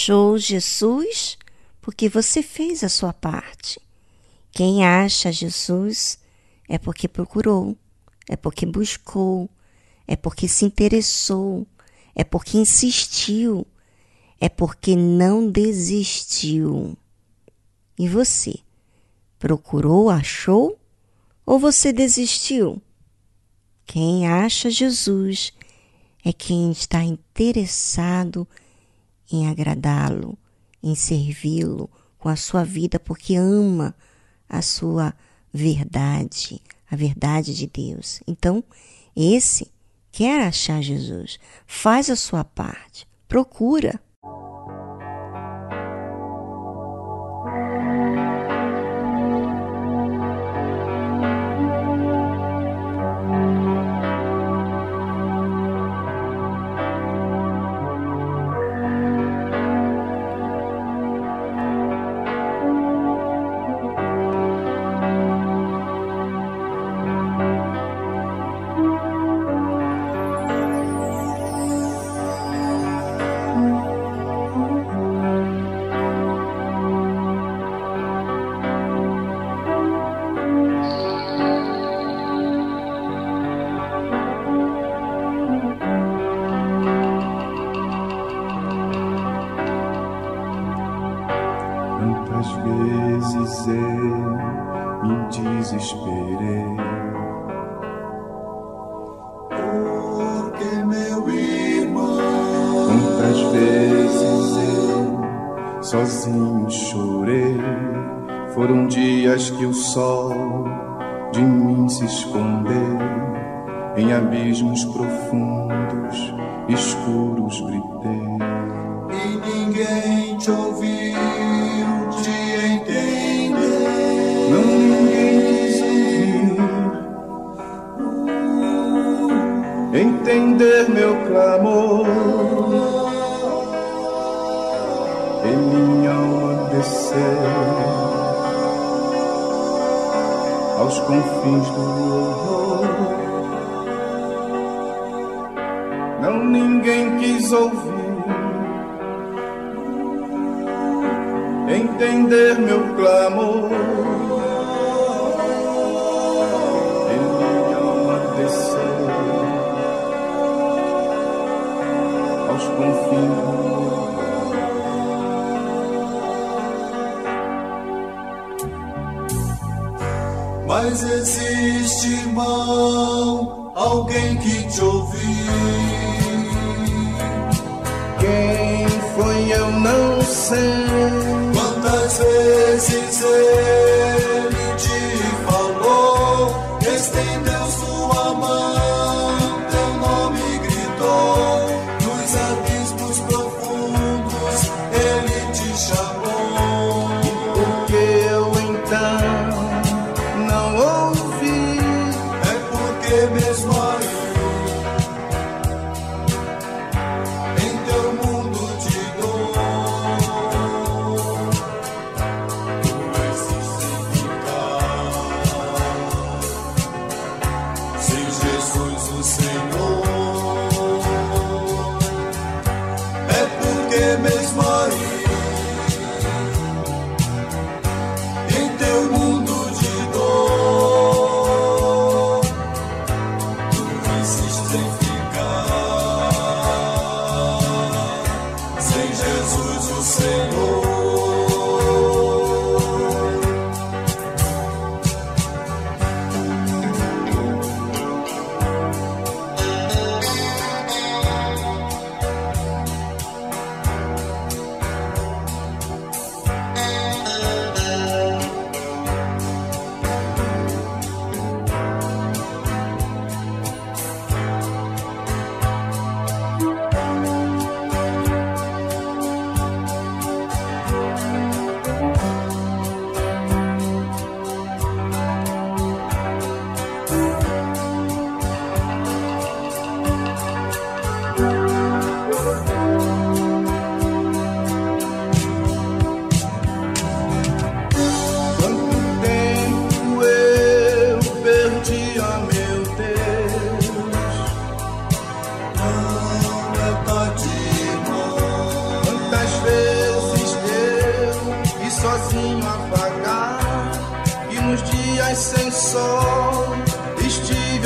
achou Jesus porque você fez a sua parte. Quem acha Jesus é porque procurou, é porque buscou, é porque se interessou, é porque insistiu, é porque não desistiu. E você? Procurou, achou? Ou você desistiu? Quem acha Jesus é quem está interessado em agradá-lo, em servi-lo com a sua vida, porque ama a sua verdade, a verdade de Deus. Então, esse quer achar Jesus, faz a sua parte, procura. Existe, irmão,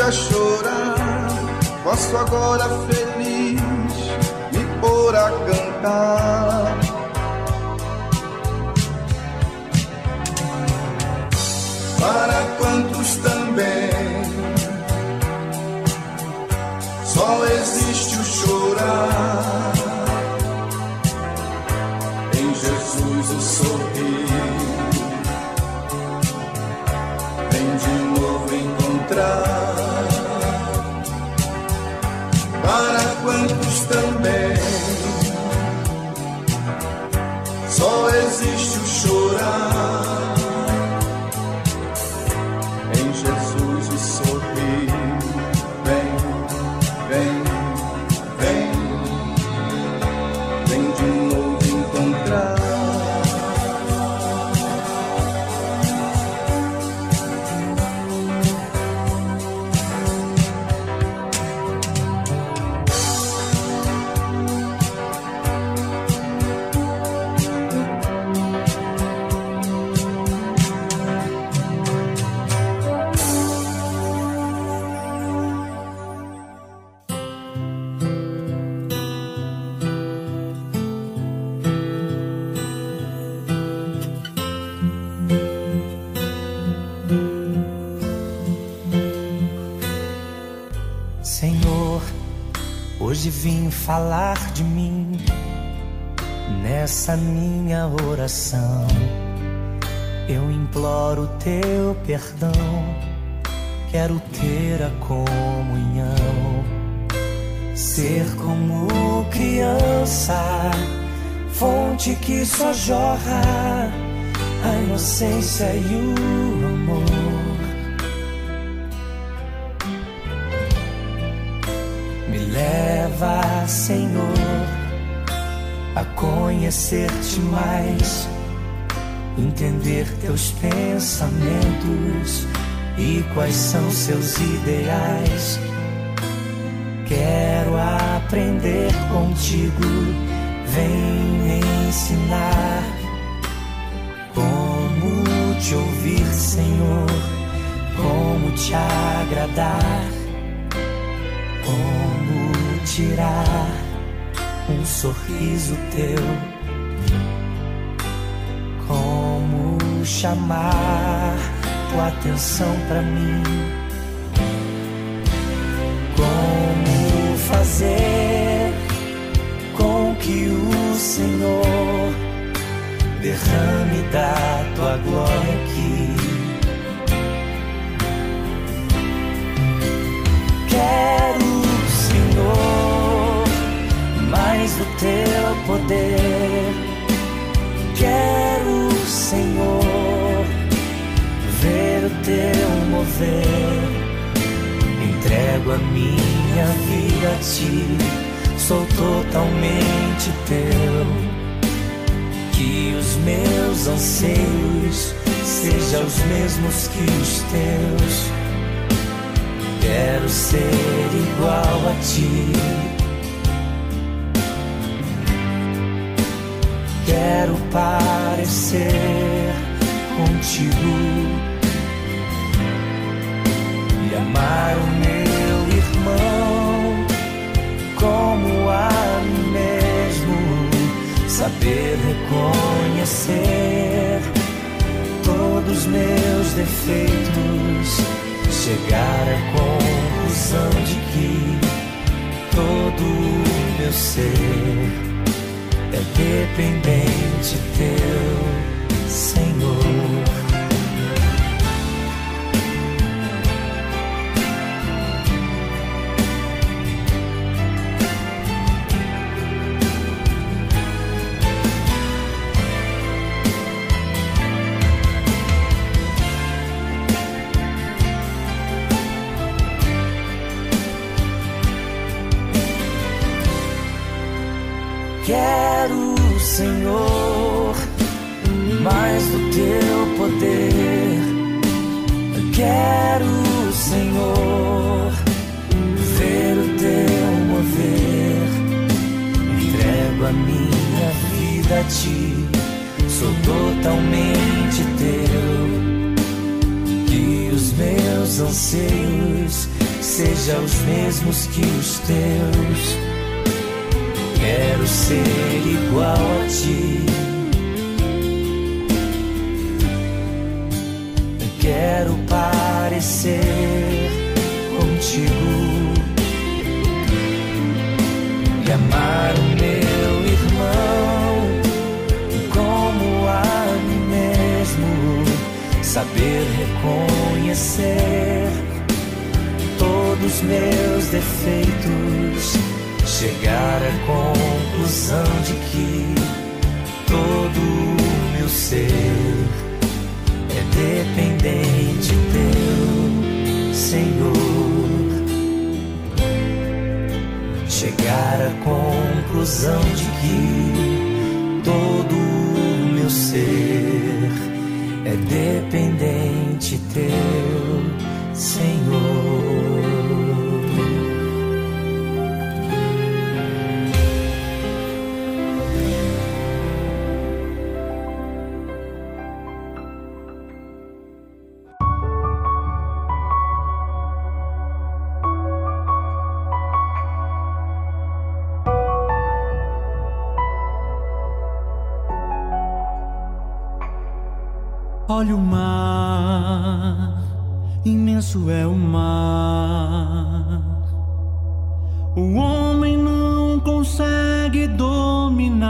a chorar. Posso agora feliz me pôr a cantar. Para quantos também só existe o chorar. Em Jesus o sorrir. Vem de novo encontrar. Para quantos também só existe o chorar. Falar de mim nessa minha oração. Eu imploro teu perdão, quero ter a comunhão, ser como criança, fonte que só jorra a inocência e o amor. Leva, Senhor, a conhecer-te mais, entender teus pensamentos e quais são seus ideais. Quero aprender contigo, vem ensinar como te ouvir, Senhor, como te agradar como tirar um sorriso teu, como chamar tua atenção para mim, como fazer com que o Senhor derrame da tua glória aqui. Quero, teu poder. Quero, Senhor, ver o teu mover. Entrego a minha vida a ti, sou totalmente teu. Que os meus anseios sejam os mesmos que os teus. Quero ser igual a ti. Quero parecer contigo e amar o meu irmão como a mim mesmo. Saber reconhecer todos os meus defeitos chegar à conclusão de que todo o meu ser é dependente teu, Senhor. Senhor, mais do teu poder. Quero, Senhor, ver o teu mover. Entrego a minha vida a ti, sou totalmente teu. Que os meus anseios sejam os mesmos que os teus. Quero ser igual a ti. Quero parecer contigo e amar o meu irmão como a mim mesmo, saber reconhecer todos meus defeitos, chegar à conclusão de que todo o meu ser é dependente teu, Senhor. Chegar à conclusão de que todo o meu ser é dependente teu, Senhor. Olha o mar, imenso é o mar. O homem não consegue dominar,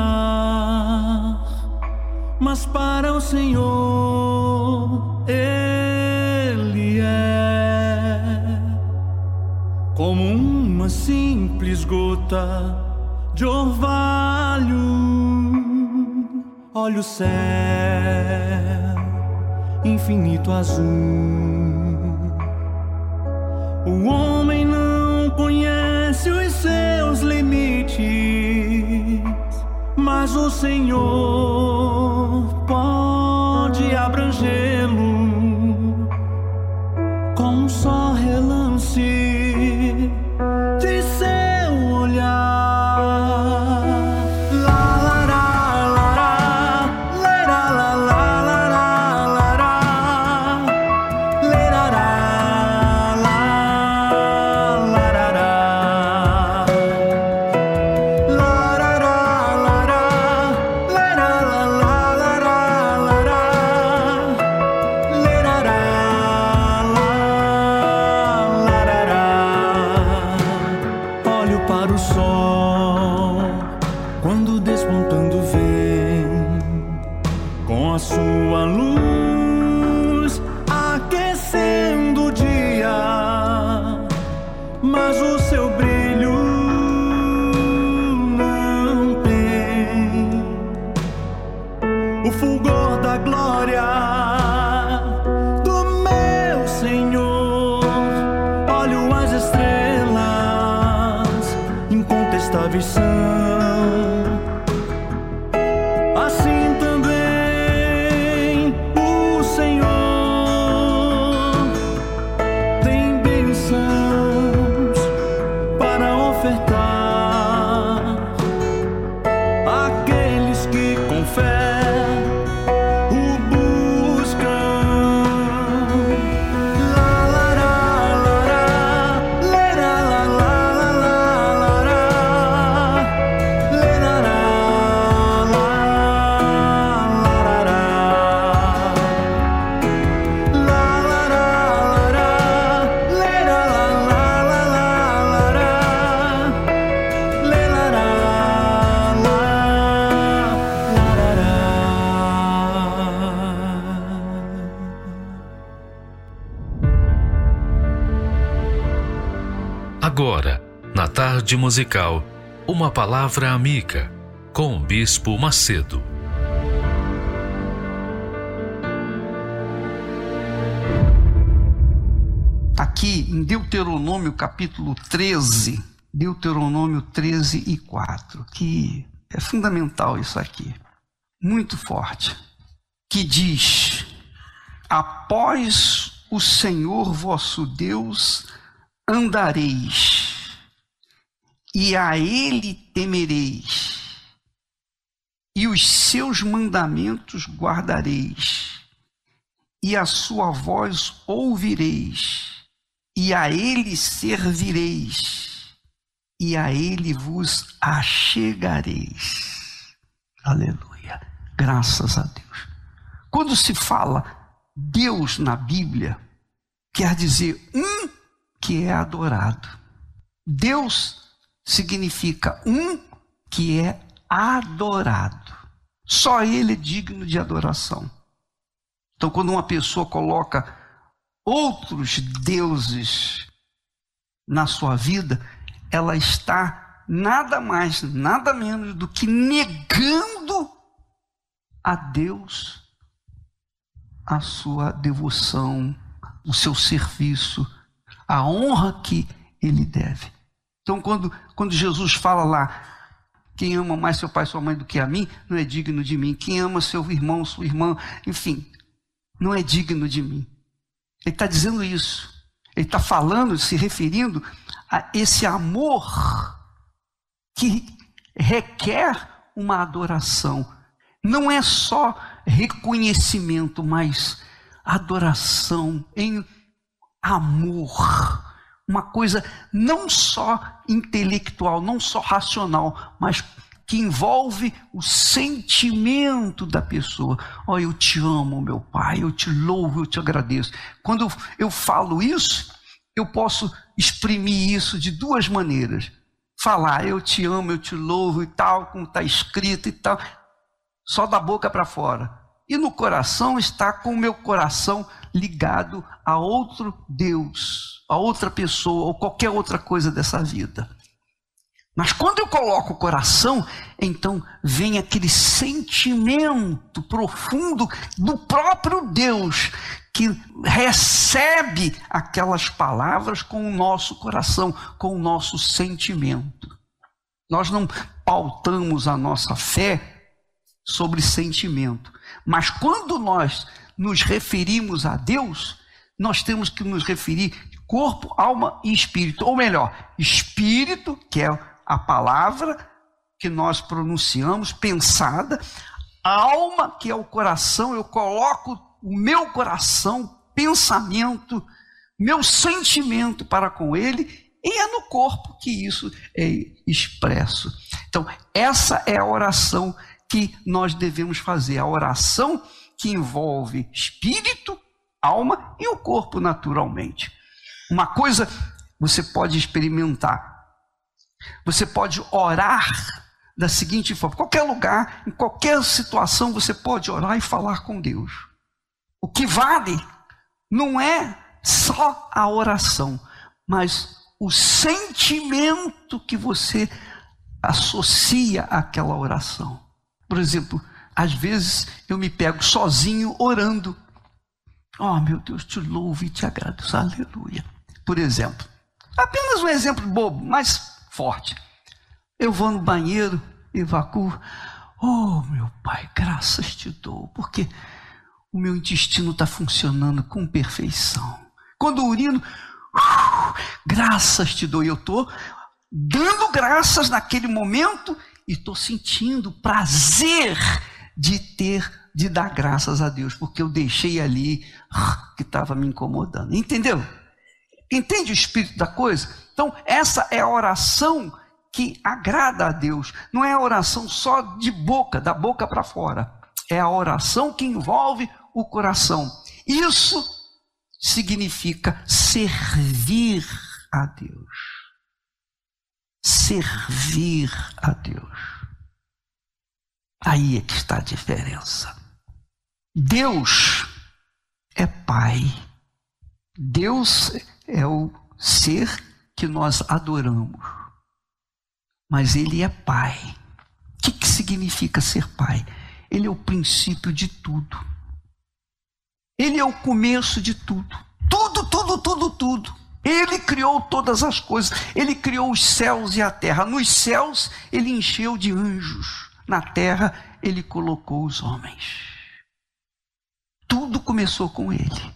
mas para o Senhor ele é como uma simples gota de orvalho. Olha o céu infinito azul. O homem não conhece os seus limites, mas o Senhor pode musical, uma palavra amiga com o Bispo Macedo. aqui em Deuteronômio capítulo 13, Deuteronômio 13 e 4, que é fundamental isso aqui, muito forte, que diz: Após o Senhor vosso Deus andareis, e a Ele temereis, e os seus mandamentos guardareis, e a sua voz ouvireis, e a ele servireis, e a ele vos achegareis. Aleluia. Graças a Deus. Quando se fala Deus na Bíblia, quer dizer um que é adorado. Deus significa um que é adorado. Só Ele é digno de adoração. Então, quando uma pessoa coloca outros deuses na sua vida, ela está nada mais, nada menos do que negando a Deus a sua devoção, o seu serviço, a honra que ele deve. Então, quando, quando Jesus fala lá, quem ama mais seu pai sua mãe do que a mim, não é digno de mim. Quem ama seu irmão, sua irmã, enfim, não é digno de mim. Ele está dizendo isso. Ele está falando, se referindo a esse amor que requer uma adoração. Não é só reconhecimento, mas adoração em amor. Uma coisa não só intelectual, não só racional, mas que envolve o sentimento da pessoa. Oh, eu te amo, meu pai, eu te louvo, eu te agradeço. Quando eu falo isso, eu posso exprimir isso de duas maneiras. Falar, eu te amo, eu te louvo e tal, como está escrito e tal, só da boca para fora. E no coração está com o meu coração ligado a outro Deus, a outra pessoa ou qualquer outra coisa dessa vida. Mas quando eu coloco o coração, então vem aquele sentimento profundo do próprio Deus que recebe aquelas palavras com o nosso coração, com o nosso sentimento. Nós não pautamos a nossa fé sobre sentimento, mas quando nós nos referimos a Deus, nós temos que nos referir corpo, alma e espírito, ou melhor, espírito, que é a palavra que nós pronunciamos, pensada, alma, que é o coração, eu coloco o meu coração, pensamento, meu sentimento para com ele, e é no corpo que isso é expresso. Então, essa é a oração que nós devemos fazer, a oração que envolve espírito, alma e o corpo naturalmente. Uma coisa você pode experimentar. Você pode orar da seguinte forma: qualquer lugar, em qualquer situação, você pode orar e falar com Deus. O que vale não é só a oração, mas o sentimento que você associa àquela oração. Por exemplo, às vezes eu me pego sozinho orando. Oh, meu Deus, te louvo e te agradeço. Aleluia. Por exemplo, apenas um exemplo bobo, mas forte. Eu vou no banheiro, evacuo. Oh, meu Pai, graças te dou, porque o meu intestino está funcionando com perfeição. Quando urino, uh, graças te dou. E eu estou dando graças naquele momento e estou sentindo prazer de ter, de dar graças a Deus, porque eu deixei ali uh, que estava me incomodando. Entendeu? Entende o espírito da coisa? Então, essa é a oração que agrada a Deus. Não é a oração só de boca, da boca para fora. É a oração que envolve o coração. Isso significa servir a Deus. Servir a Deus. Aí é que está a diferença. Deus é Pai. Deus é o ser que nós adoramos. Mas Ele é Pai. O que, que significa ser Pai? Ele é o princípio de tudo. Ele é o começo de tudo. Tudo, tudo, tudo, tudo. Ele criou todas as coisas. Ele criou os céus e a terra. Nos céus, ele encheu de anjos. Na terra, ele colocou os homens. Tudo começou com ele.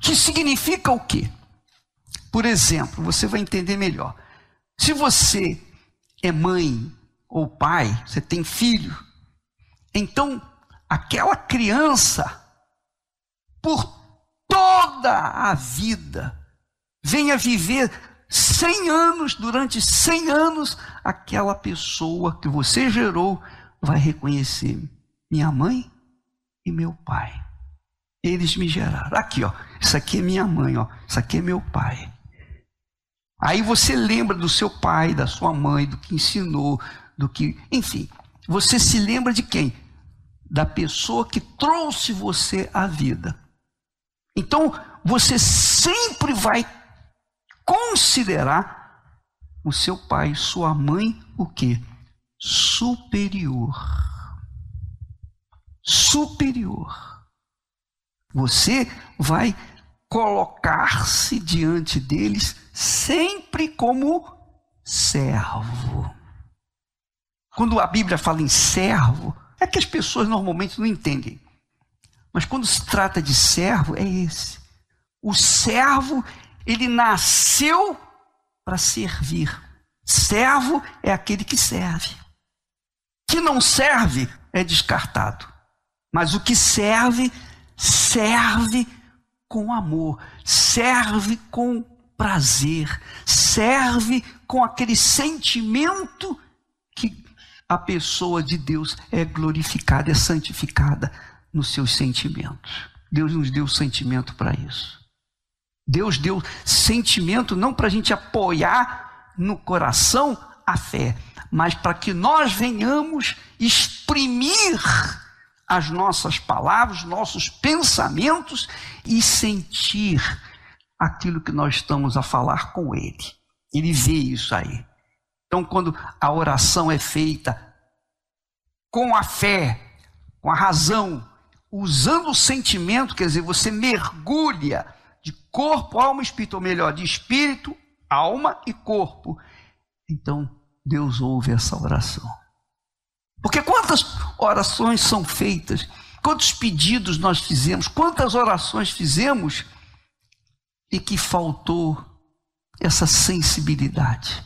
Que significa o quê? Por exemplo, você vai entender melhor. Se você é mãe ou pai, você tem filho, Então, aquela criança, por toda a vida, venha viver 100 anos, durante 100 anos, aquela pessoa que você gerou vai reconhecer minha mãe e meu pai. Eles me geraram. Aqui, ó, isso aqui é minha mãe, ó, isso aqui é meu pai. Aí você lembra do seu pai, da sua mãe, do que ensinou, do que, enfim, você se lembra de quem? Da pessoa que trouxe você à vida. Então, você sempre vai considerar o seu pai, sua mãe, o que? Superior. Superior. Você vai colocar-se diante deles sempre como servo. Quando a Bíblia fala em servo, é que as pessoas normalmente não entendem. Mas quando se trata de servo, é esse. O servo, ele nasceu para servir. Servo é aquele que serve. Que não serve é descartado. Mas o que serve, serve com amor, serve com prazer, serve com aquele sentimento que a pessoa de Deus é glorificada, é santificada nos seus sentimentos. Deus nos deu sentimento para isso. Deus deu sentimento não para a gente apoiar no coração a fé, mas para que nós venhamos exprimir as nossas palavras, nossos pensamentos e sentir aquilo que nós estamos a falar com Ele. Ele vê isso aí. Então, quando a oração é feita com a fé, com a razão, usando o sentimento, quer dizer, você mergulha de corpo, alma e espírito, ou melhor, de espírito, alma e corpo. Então, Deus ouve essa oração. Porque quantas orações são feitas, quantos pedidos nós fizemos, quantas orações fizemos e que faltou essa sensibilidade,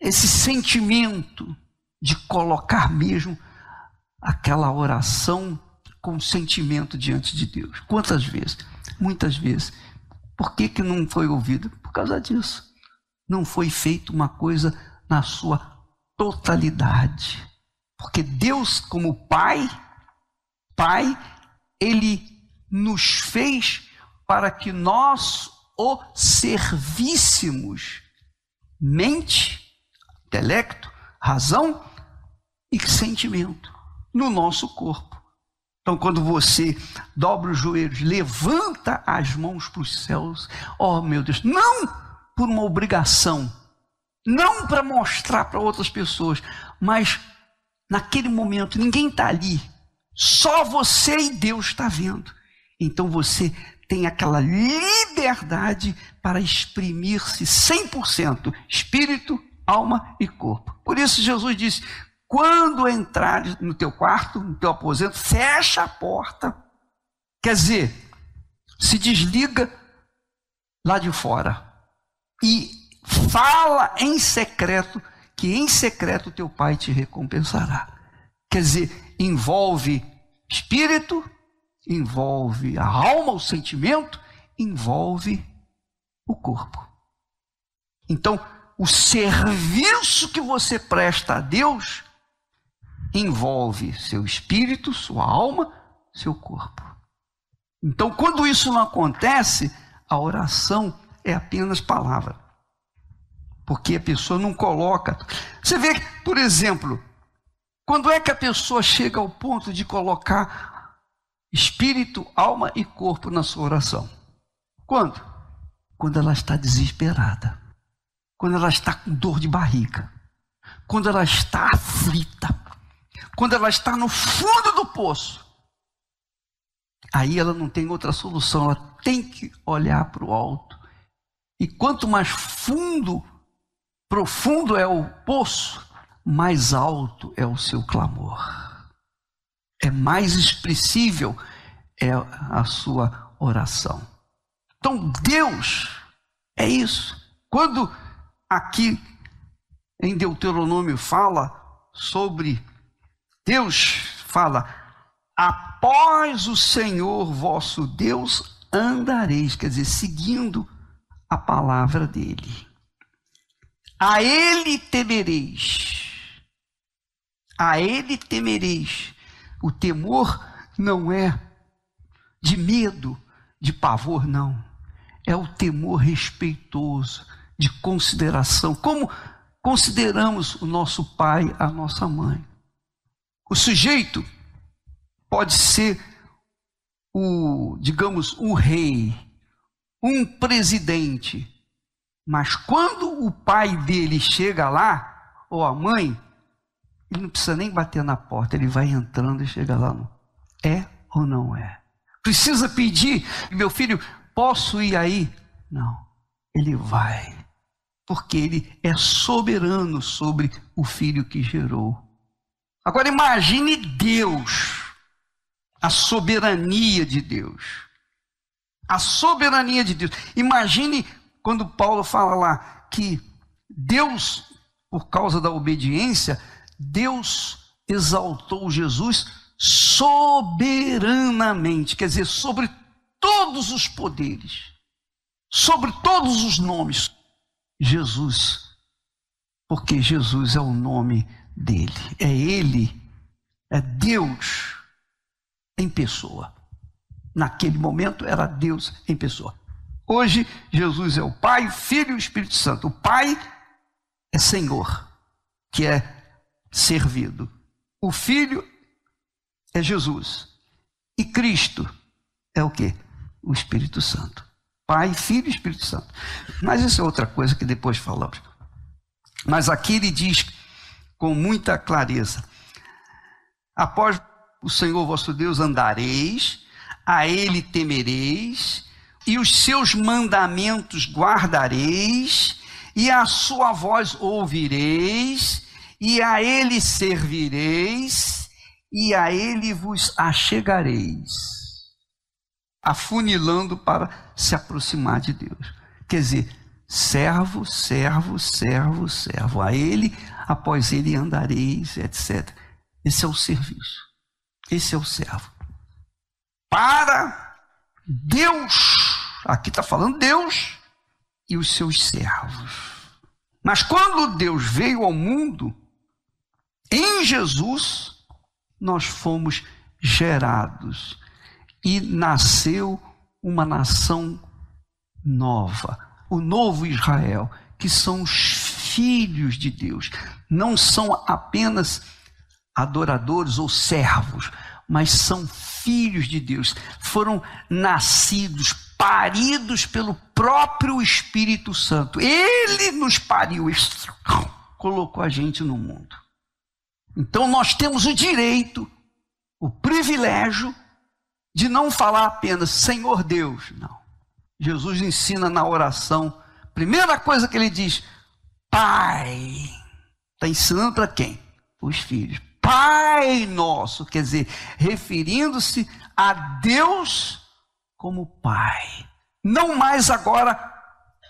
esse sentimento de colocar mesmo aquela oração com sentimento diante de Deus. Quantas vezes? Muitas vezes. Por que, que não foi ouvido? Por causa disso. Não foi feito uma coisa na sua totalidade. Porque Deus, como Pai, Pai, Ele nos fez para que nós o servíssemos. Mente, intelecto, razão e sentimento no nosso corpo. Então, quando você dobra os joelhos, levanta as mãos para os céus, oh meu Deus, não por uma obrigação, não para mostrar para outras pessoas, mas naquele momento ninguém está ali, só você e Deus está vendo. Então você tem aquela liberdade para exprimir-se 100%, espírito, alma e corpo. Por isso Jesus disse: quando entrares no teu quarto, no teu aposento, fecha a porta. Quer dizer, se desliga lá de fora e fala em secreto, que em secreto teu pai te recompensará. Quer dizer, envolve espírito, envolve a alma, o sentimento, envolve o corpo. Então, o serviço que você presta a Deus envolve seu espírito, sua alma, seu corpo. Então, quando isso não acontece, a oração é apenas palavra. Porque a pessoa não coloca. Você vê, por exemplo, quando é que a pessoa chega ao ponto de colocar espírito, alma e corpo na sua oração? Quando? Quando ela está desesperada. Quando ela está com dor de barriga. Quando ela está aflita quando ela está no fundo do poço, aí ela não tem outra solução, ela tem que olhar para o alto. E quanto mais fundo, profundo é o poço, mais alto é o seu clamor. É mais expressível é a sua oração. Então Deus é isso. Quando aqui em Deuteronômio fala sobre Deus fala: após o Senhor vosso Deus andareis, quer dizer, seguindo a palavra dele. A ele temereis. A ele temereis. O temor não é de medo, de pavor, não. É o temor respeitoso, de consideração. Como consideramos o nosso pai, a nossa mãe. O sujeito pode ser o, digamos, o rei, um presidente, mas quando o pai dele chega lá, ou a mãe, ele não precisa nem bater na porta, ele vai entrando e chega lá. No, é ou não é? Precisa pedir, meu filho, posso ir aí? Não, ele vai, porque ele é soberano sobre o filho que gerou. Agora imagine Deus, a soberania de Deus. A soberania de Deus. Imagine quando Paulo fala lá que Deus, por causa da obediência, Deus exaltou Jesus soberanamente, quer dizer, sobre todos os poderes, sobre todos os nomes. Jesus, porque Jesus é o nome dele, é Ele, é Deus em pessoa. Naquele momento era Deus em pessoa. Hoje, Jesus é o Pai, Filho e Espírito Santo. O Pai é Senhor, que é servido. O Filho é Jesus. E Cristo é o que? O Espírito Santo. Pai, Filho e Espírito Santo. Mas isso é outra coisa que depois falamos. Mas aqui ele diz com muita clareza: após o Senhor vosso Deus andareis, a ele temereis, e os seus mandamentos guardareis, e a sua voz ouvireis, e a ele servireis, e a ele vos achegareis, afunilando para se aproximar de Deus. Quer dizer, servo, servo, servo, servo, a ele, após ele andareis, etc. Esse é o serviço, esse é o servo. Para Deus, aqui está falando Deus e os seus servos. Mas quando Deus veio ao mundo, em Jesus, nós fomos gerados e nasceu uma nação nova, o novo Israel, que são os filhos de Deus. Não são apenas adoradores ou servos, mas são filhos de Deus. Foram nascidos, paridos pelo próprio Espírito Santo. Ele nos pariu, colocou a gente no mundo. Então nós temos o direito, o privilégio de não falar apenas Senhor Deus, não. Jesus ensina na oração, primeira coisa que ele diz, Pai. Está ensinando para quem? Os filhos. Pai nosso, quer dizer, referindo-se a Deus como Pai. Não mais agora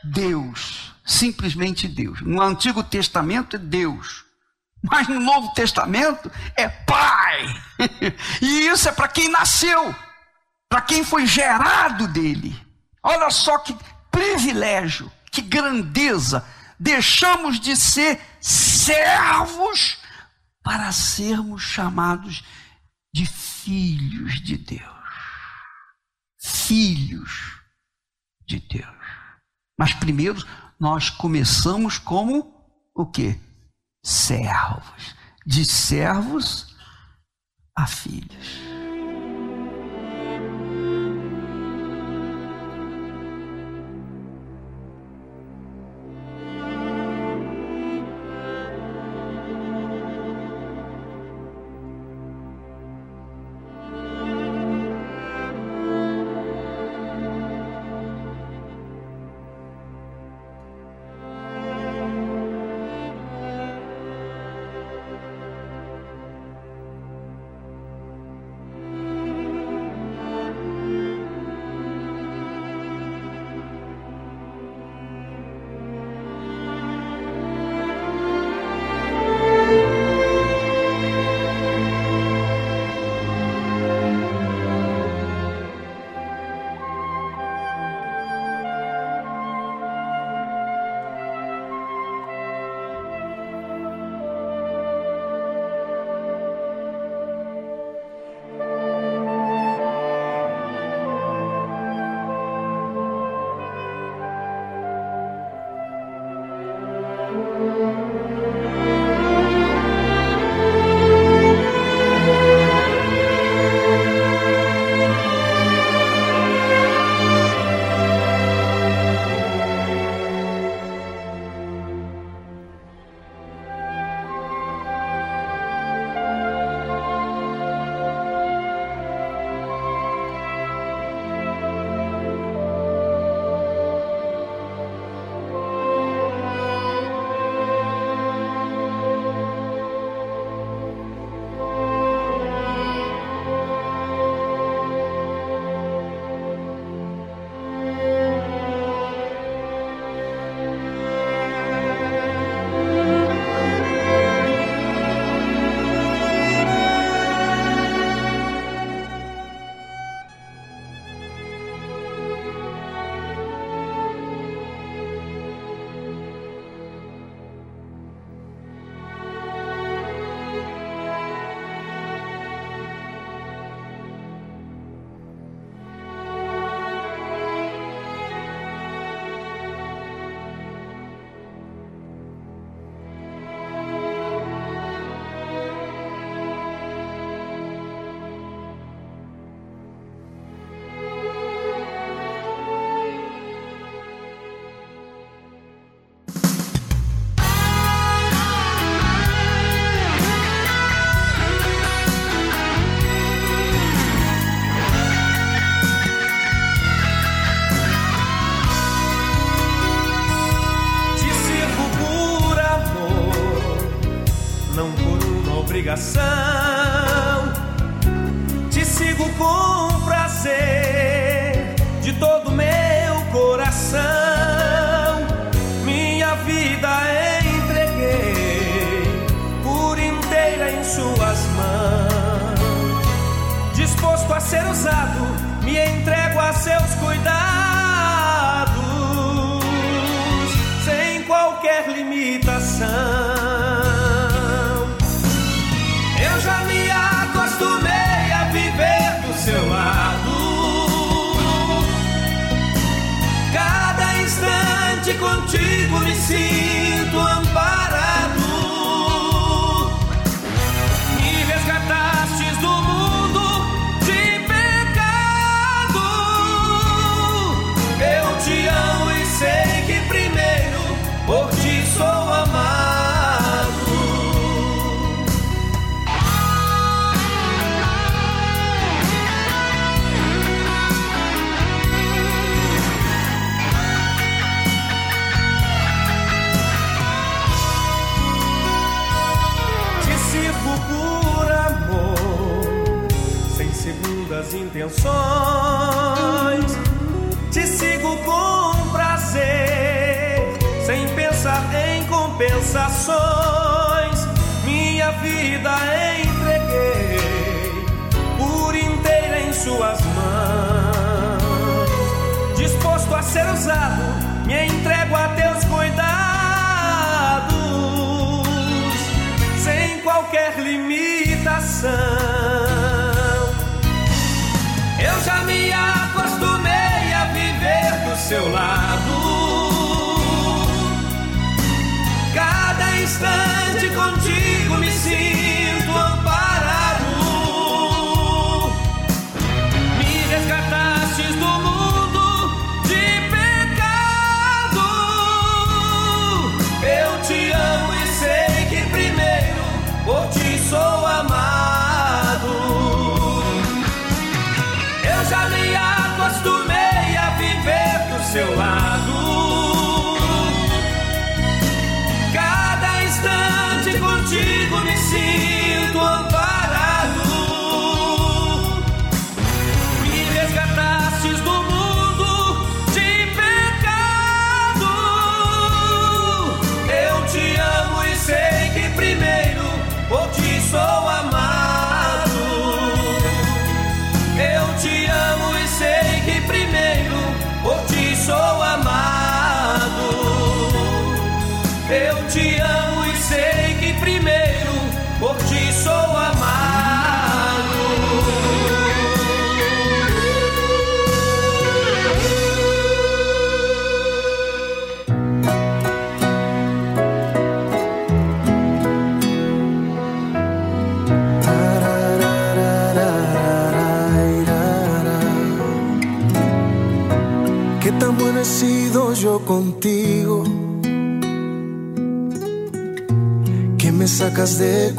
Deus, simplesmente Deus. No Antigo Testamento é Deus. Mas no Novo Testamento é Pai. E isso é para quem nasceu, para quem foi gerado dele. Olha só que privilégio, que grandeza. Deixamos de ser servos para sermos chamados de filhos de Deus. Filhos de Deus. Mas primeiro nós começamos como o quê? Servos, de servos a filhos.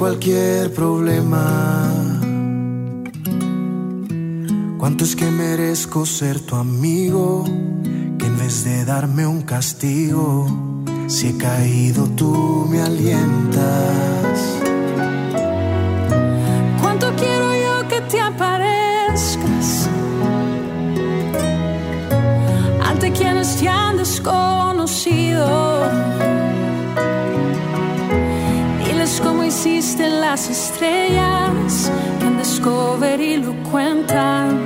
cualquier problema. ¿Cuánto es que merezco ser tu amigo? Que en vez de darme un castigo, si he caído tú me alientas. las estrellas que en Discovery lo cuentan,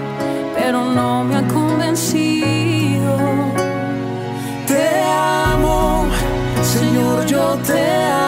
pero no me ha convencido. Te amo, Señor, yo te amo.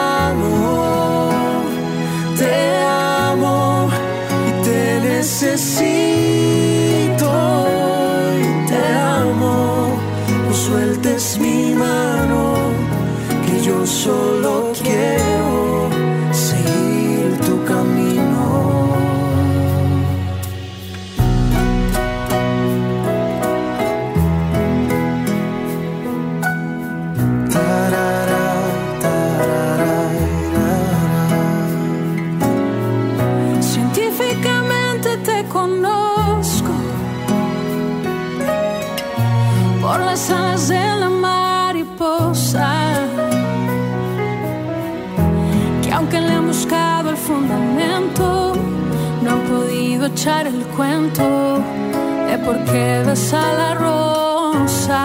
porque ves a la rosa.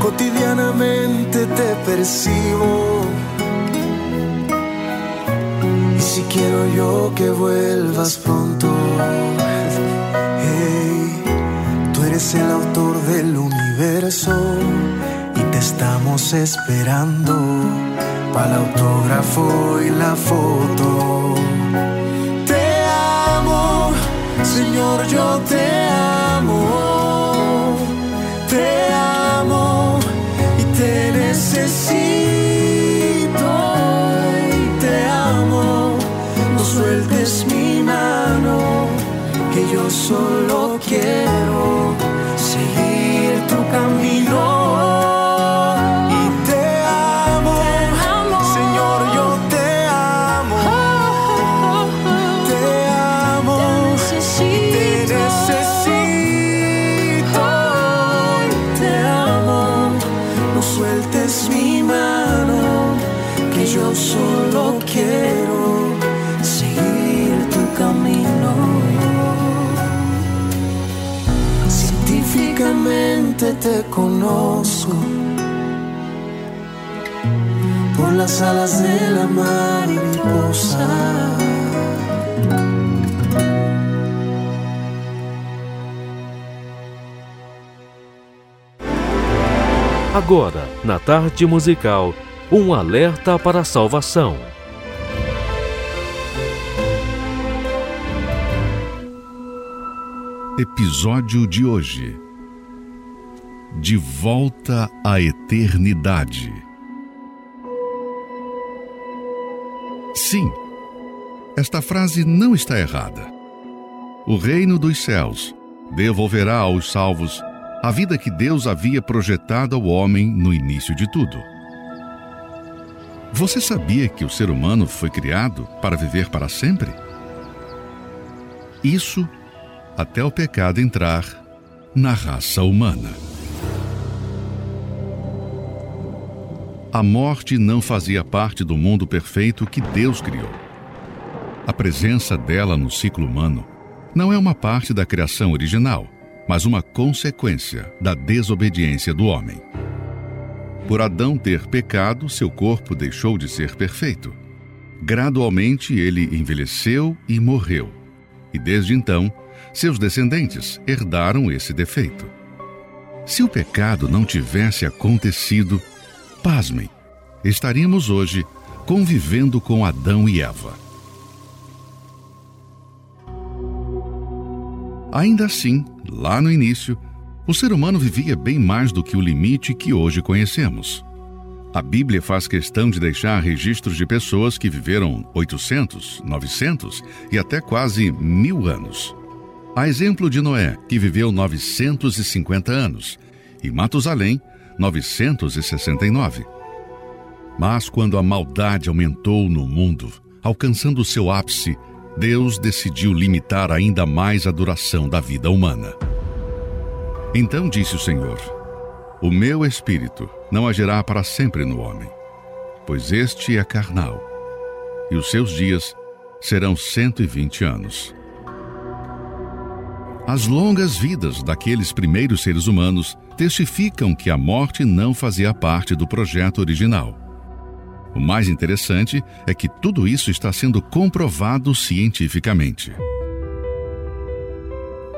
Cotidianamente te percibo. Y si quiero yo que vuelvas pronto. Hey, tú eres el autor del universo y te estamos esperando para el autógrafo y la foto. Señor, yo te amo. Te amo y te necesito. Y te amo, no sueltes mi mano, que yo solo quiero te conozco por las alas de la mariposa. Agora, na tarde musical, um alerta para a salvação. Episódio de hoje. De volta à eternidade. Sim, esta frase não está errada. O reino dos céus devolverá aos salvos a vida que Deus havia projetado ao homem no início de tudo. Você sabia que o ser humano foi criado para viver para sempre? Isso até o pecado entrar na raça humana. A morte não fazia parte do mundo perfeito que Deus criou. A presença dela no ciclo humano não é uma parte da criação original, mas uma consequência da desobediência do homem. Por Adão ter pecado, seu corpo deixou de ser perfeito. Gradualmente ele envelheceu e morreu. E desde então, seus descendentes herdaram esse defeito. Se o pecado não tivesse acontecido, pasmem, estaríamos hoje convivendo com Adão e Eva. Ainda assim, lá no início, o ser humano vivia bem mais do que o limite que hoje conhecemos. A Bíblia faz questão de deixar registros de pessoas que viveram 800, 900 e até quase mil anos. A exemplo de Noé, que viveu 950 anos, e Matusalém, 969. Mas quando a maldade aumentou no mundo, alcançando seu ápice, Deus decidiu limitar ainda mais a duração da vida humana. Então disse o Senhor: O meu espírito não agirá para sempre no homem, pois este é carnal, e os seus dias serão 120 anos. As longas vidas daqueles primeiros seres humanos testificam que a morte não fazia parte do projeto original. O mais interessante é que tudo isso está sendo comprovado cientificamente.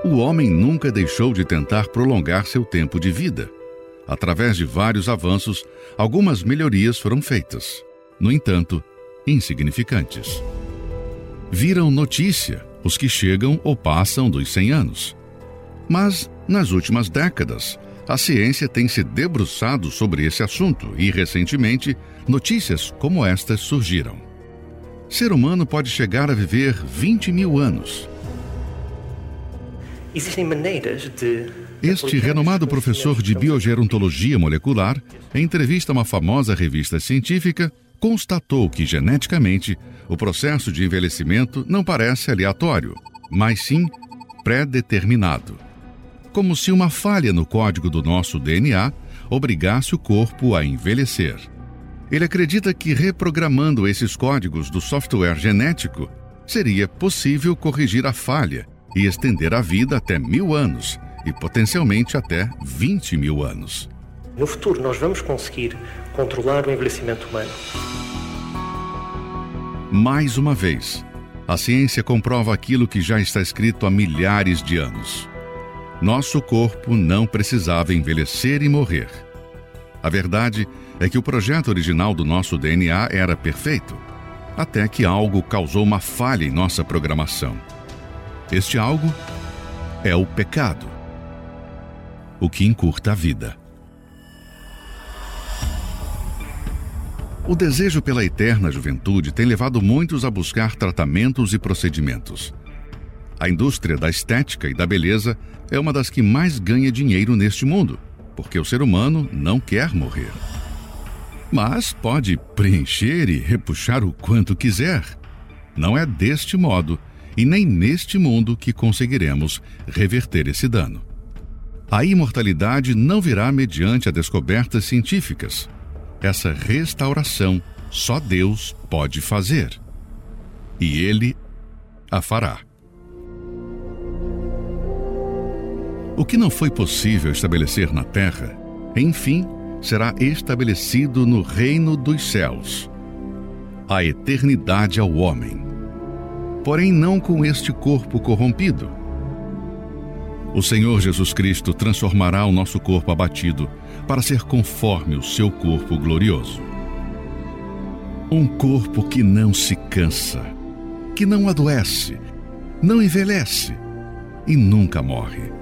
O homem nunca deixou de tentar prolongar seu tempo de vida. Através de vários avanços, algumas melhorias foram feitas. No entanto, insignificantes. Viram notícia os que chegam ou passam dos 100 anos. Mas, nas últimas décadas, a ciência tem se debruçado sobre esse assunto e, recentemente, notícias como estas surgiram. Ser humano pode chegar a viver 20 mil anos. Existem maneiras de. Este renomado professor de biogerontologia molecular, em entrevista a uma famosa revista científica, constatou que geneticamente o processo de envelhecimento não parece aleatório, mas sim pré-determinado. Como se uma falha no código do nosso DNA obrigasse o corpo a envelhecer. Ele acredita que reprogramando esses códigos do software genético seria possível corrigir a falha e estender a vida até mil anos e potencialmente até 20 mil anos. No futuro, nós vamos conseguir controlar o envelhecimento humano. Mais uma vez, a ciência comprova aquilo que já está escrito há milhares de anos. Nosso corpo não precisava envelhecer e morrer. A verdade é que o projeto original do nosso DNA era perfeito, até que algo causou uma falha em nossa programação. Este algo é o pecado, o que encurta a vida. O desejo pela eterna juventude tem levado muitos a buscar tratamentos e procedimentos. A indústria da estética e da beleza é uma das que mais ganha dinheiro neste mundo, porque o ser humano não quer morrer. Mas pode preencher e repuxar o quanto quiser. Não é deste modo e nem neste mundo que conseguiremos reverter esse dano. A imortalidade não virá mediante a descobertas científicas, essa restauração só Deus pode fazer. E Ele a fará. O que não foi possível estabelecer na terra, enfim, será estabelecido no reino dos céus. A eternidade ao homem. Porém, não com este corpo corrompido. O Senhor Jesus Cristo transformará o nosso corpo abatido para ser conforme o seu corpo glorioso. Um corpo que não se cansa, que não adoece, não envelhece e nunca morre.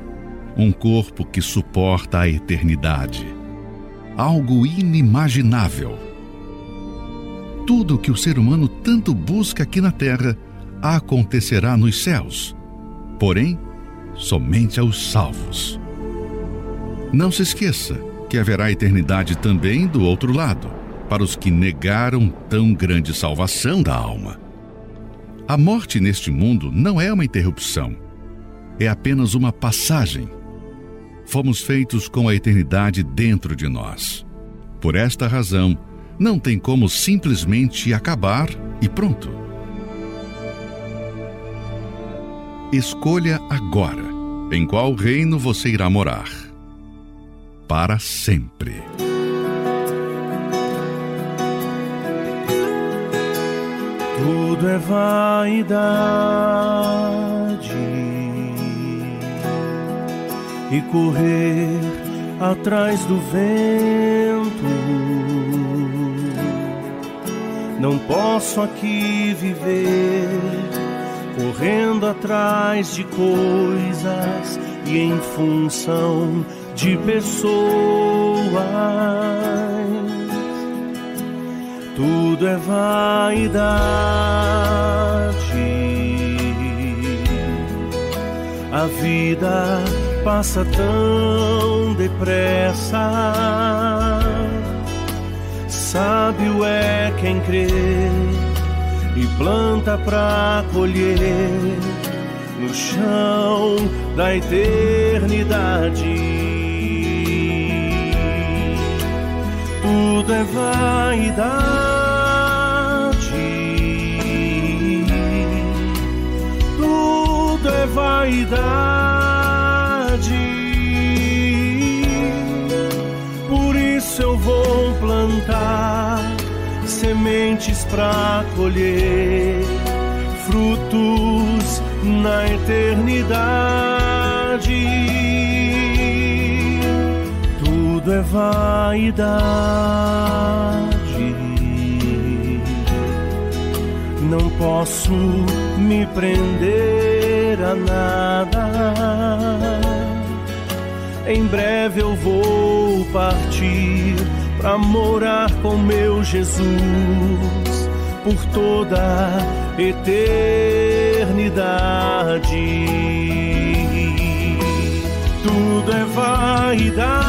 Um corpo que suporta a eternidade. Algo inimaginável. Tudo que o ser humano tanto busca aqui na terra acontecerá nos céus. Porém, somente aos salvos. Não se esqueça que haverá eternidade também do outro lado, para os que negaram tão grande salvação da alma. A morte neste mundo não é uma interrupção, é apenas uma passagem. Fomos feitos com a eternidade dentro de nós. Por esta razão, não tem como simplesmente acabar e pronto. Escolha agora em qual reino você irá morar. Para sempre. Tudo é vaidade e correr atrás do vento. Não posso aqui viver correndo atrás de coisas e em função de pessoas. Tudo é vaidade. A vida passa tão depressa. Sábio é quem crê e planta pra colher no chão da eternidade. Tudo é vaidade, tudo é vaidade. Isso eu vou plantar sementes para colher frutos na eternidade. Tudo é vaidade, não posso me prender a nada. Em breve eu vou partir para morar com meu Jesus por toda eternidade. Tudo é vaidade,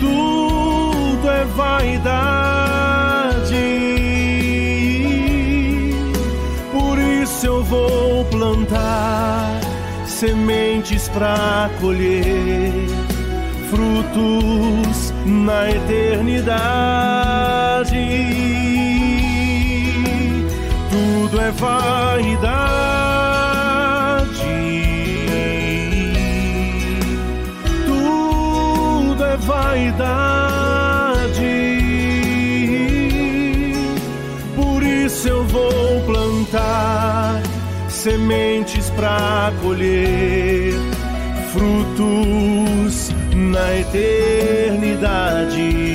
tudo é vaidade. Por isso eu vou plantar sementes para colher frutos na eternidade. Tudo é vaidade. Tudo é vaidade. Por isso eu vou plantar sementes para colher frutos na eternidade.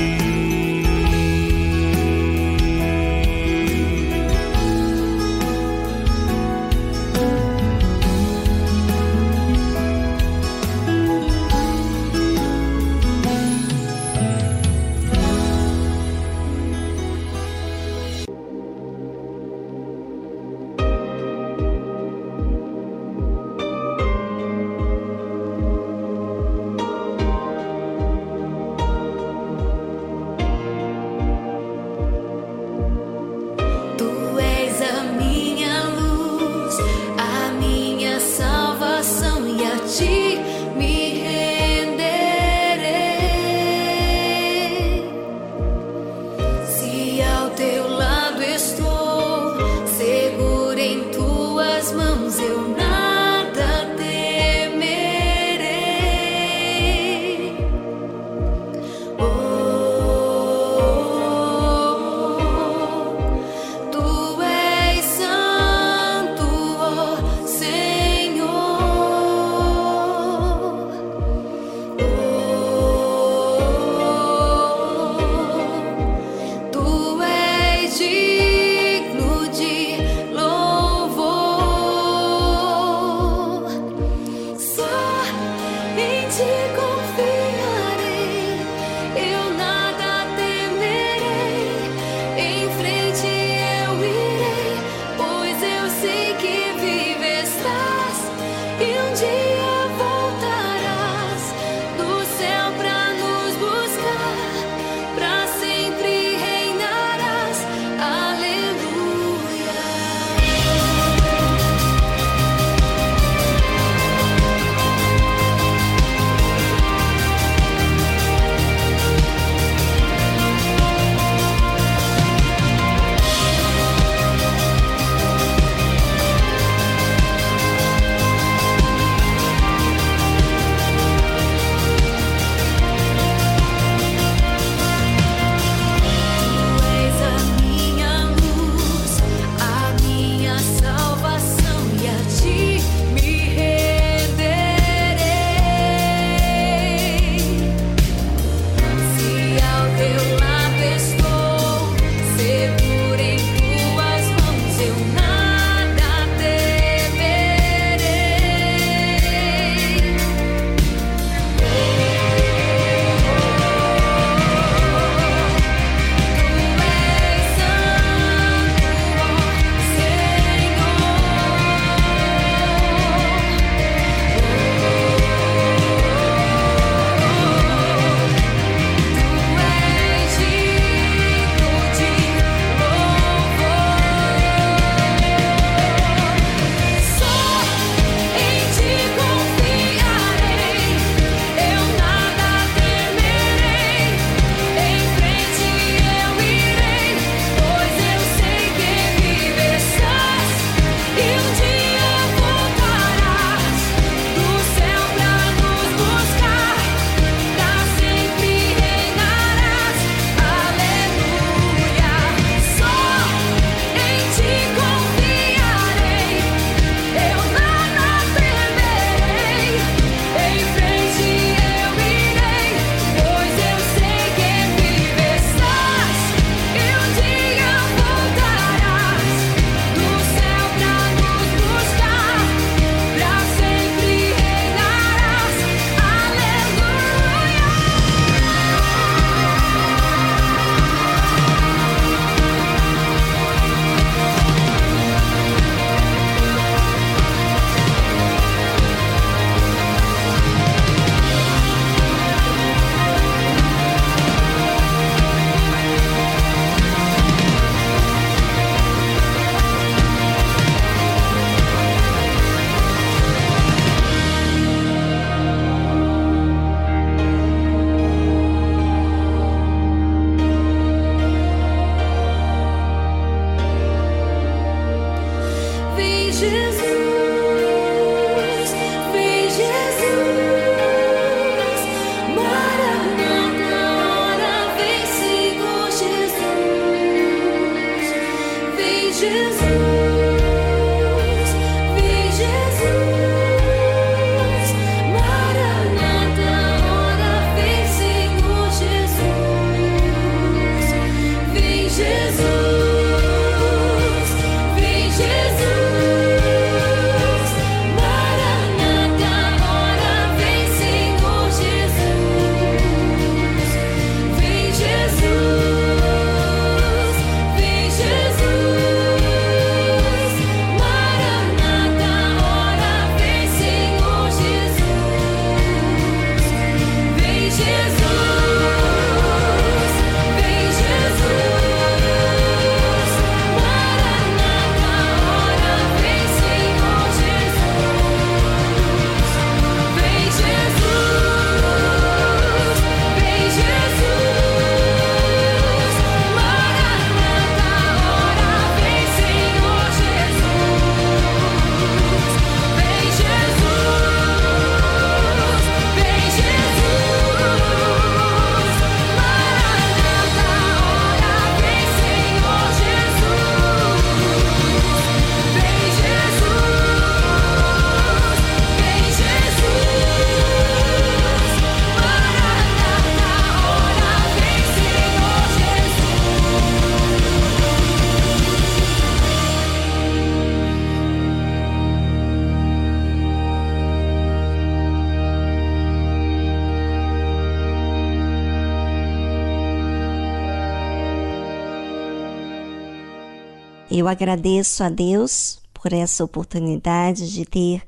Agradeço a Deus por essa oportunidade de ter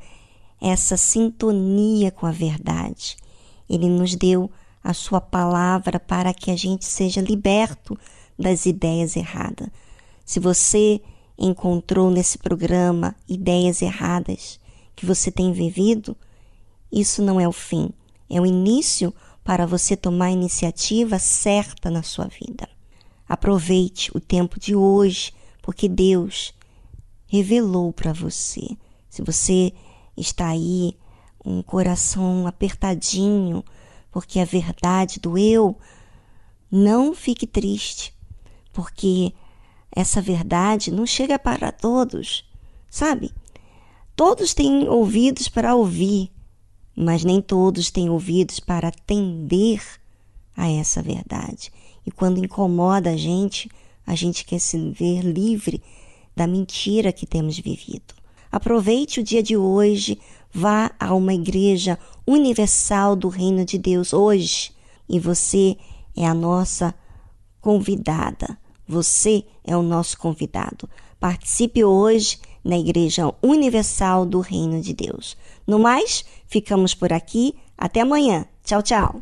essa sintonia com a verdade. Ele nos deu a sua palavra para que a gente seja liberto das ideias erradas. Se você encontrou nesse programa ideias erradas que você tem vivido, isso não é o fim, é o início para você tomar a iniciativa certa na sua vida. Aproveite o tempo de hoje, porque Deus revelou para você. Se você está aí um coração apertadinho, porque a verdade doeu, não fique triste, porque essa verdade não chega para todos, sabe? Todos têm ouvidos para ouvir, mas nem todos têm ouvidos para atender a essa verdade. E quando incomoda a gente, a gente quer se ver livre da mentira que temos vivido. Aproveite o dia de hoje, vá a uma igreja universal do Reino de Deus hoje e você é a nossa convidada. Você é o nosso convidado. Participe hoje na Igreja Universal do Reino de Deus. No mais, ficamos por aqui. Até amanhã. Tchau, tchau.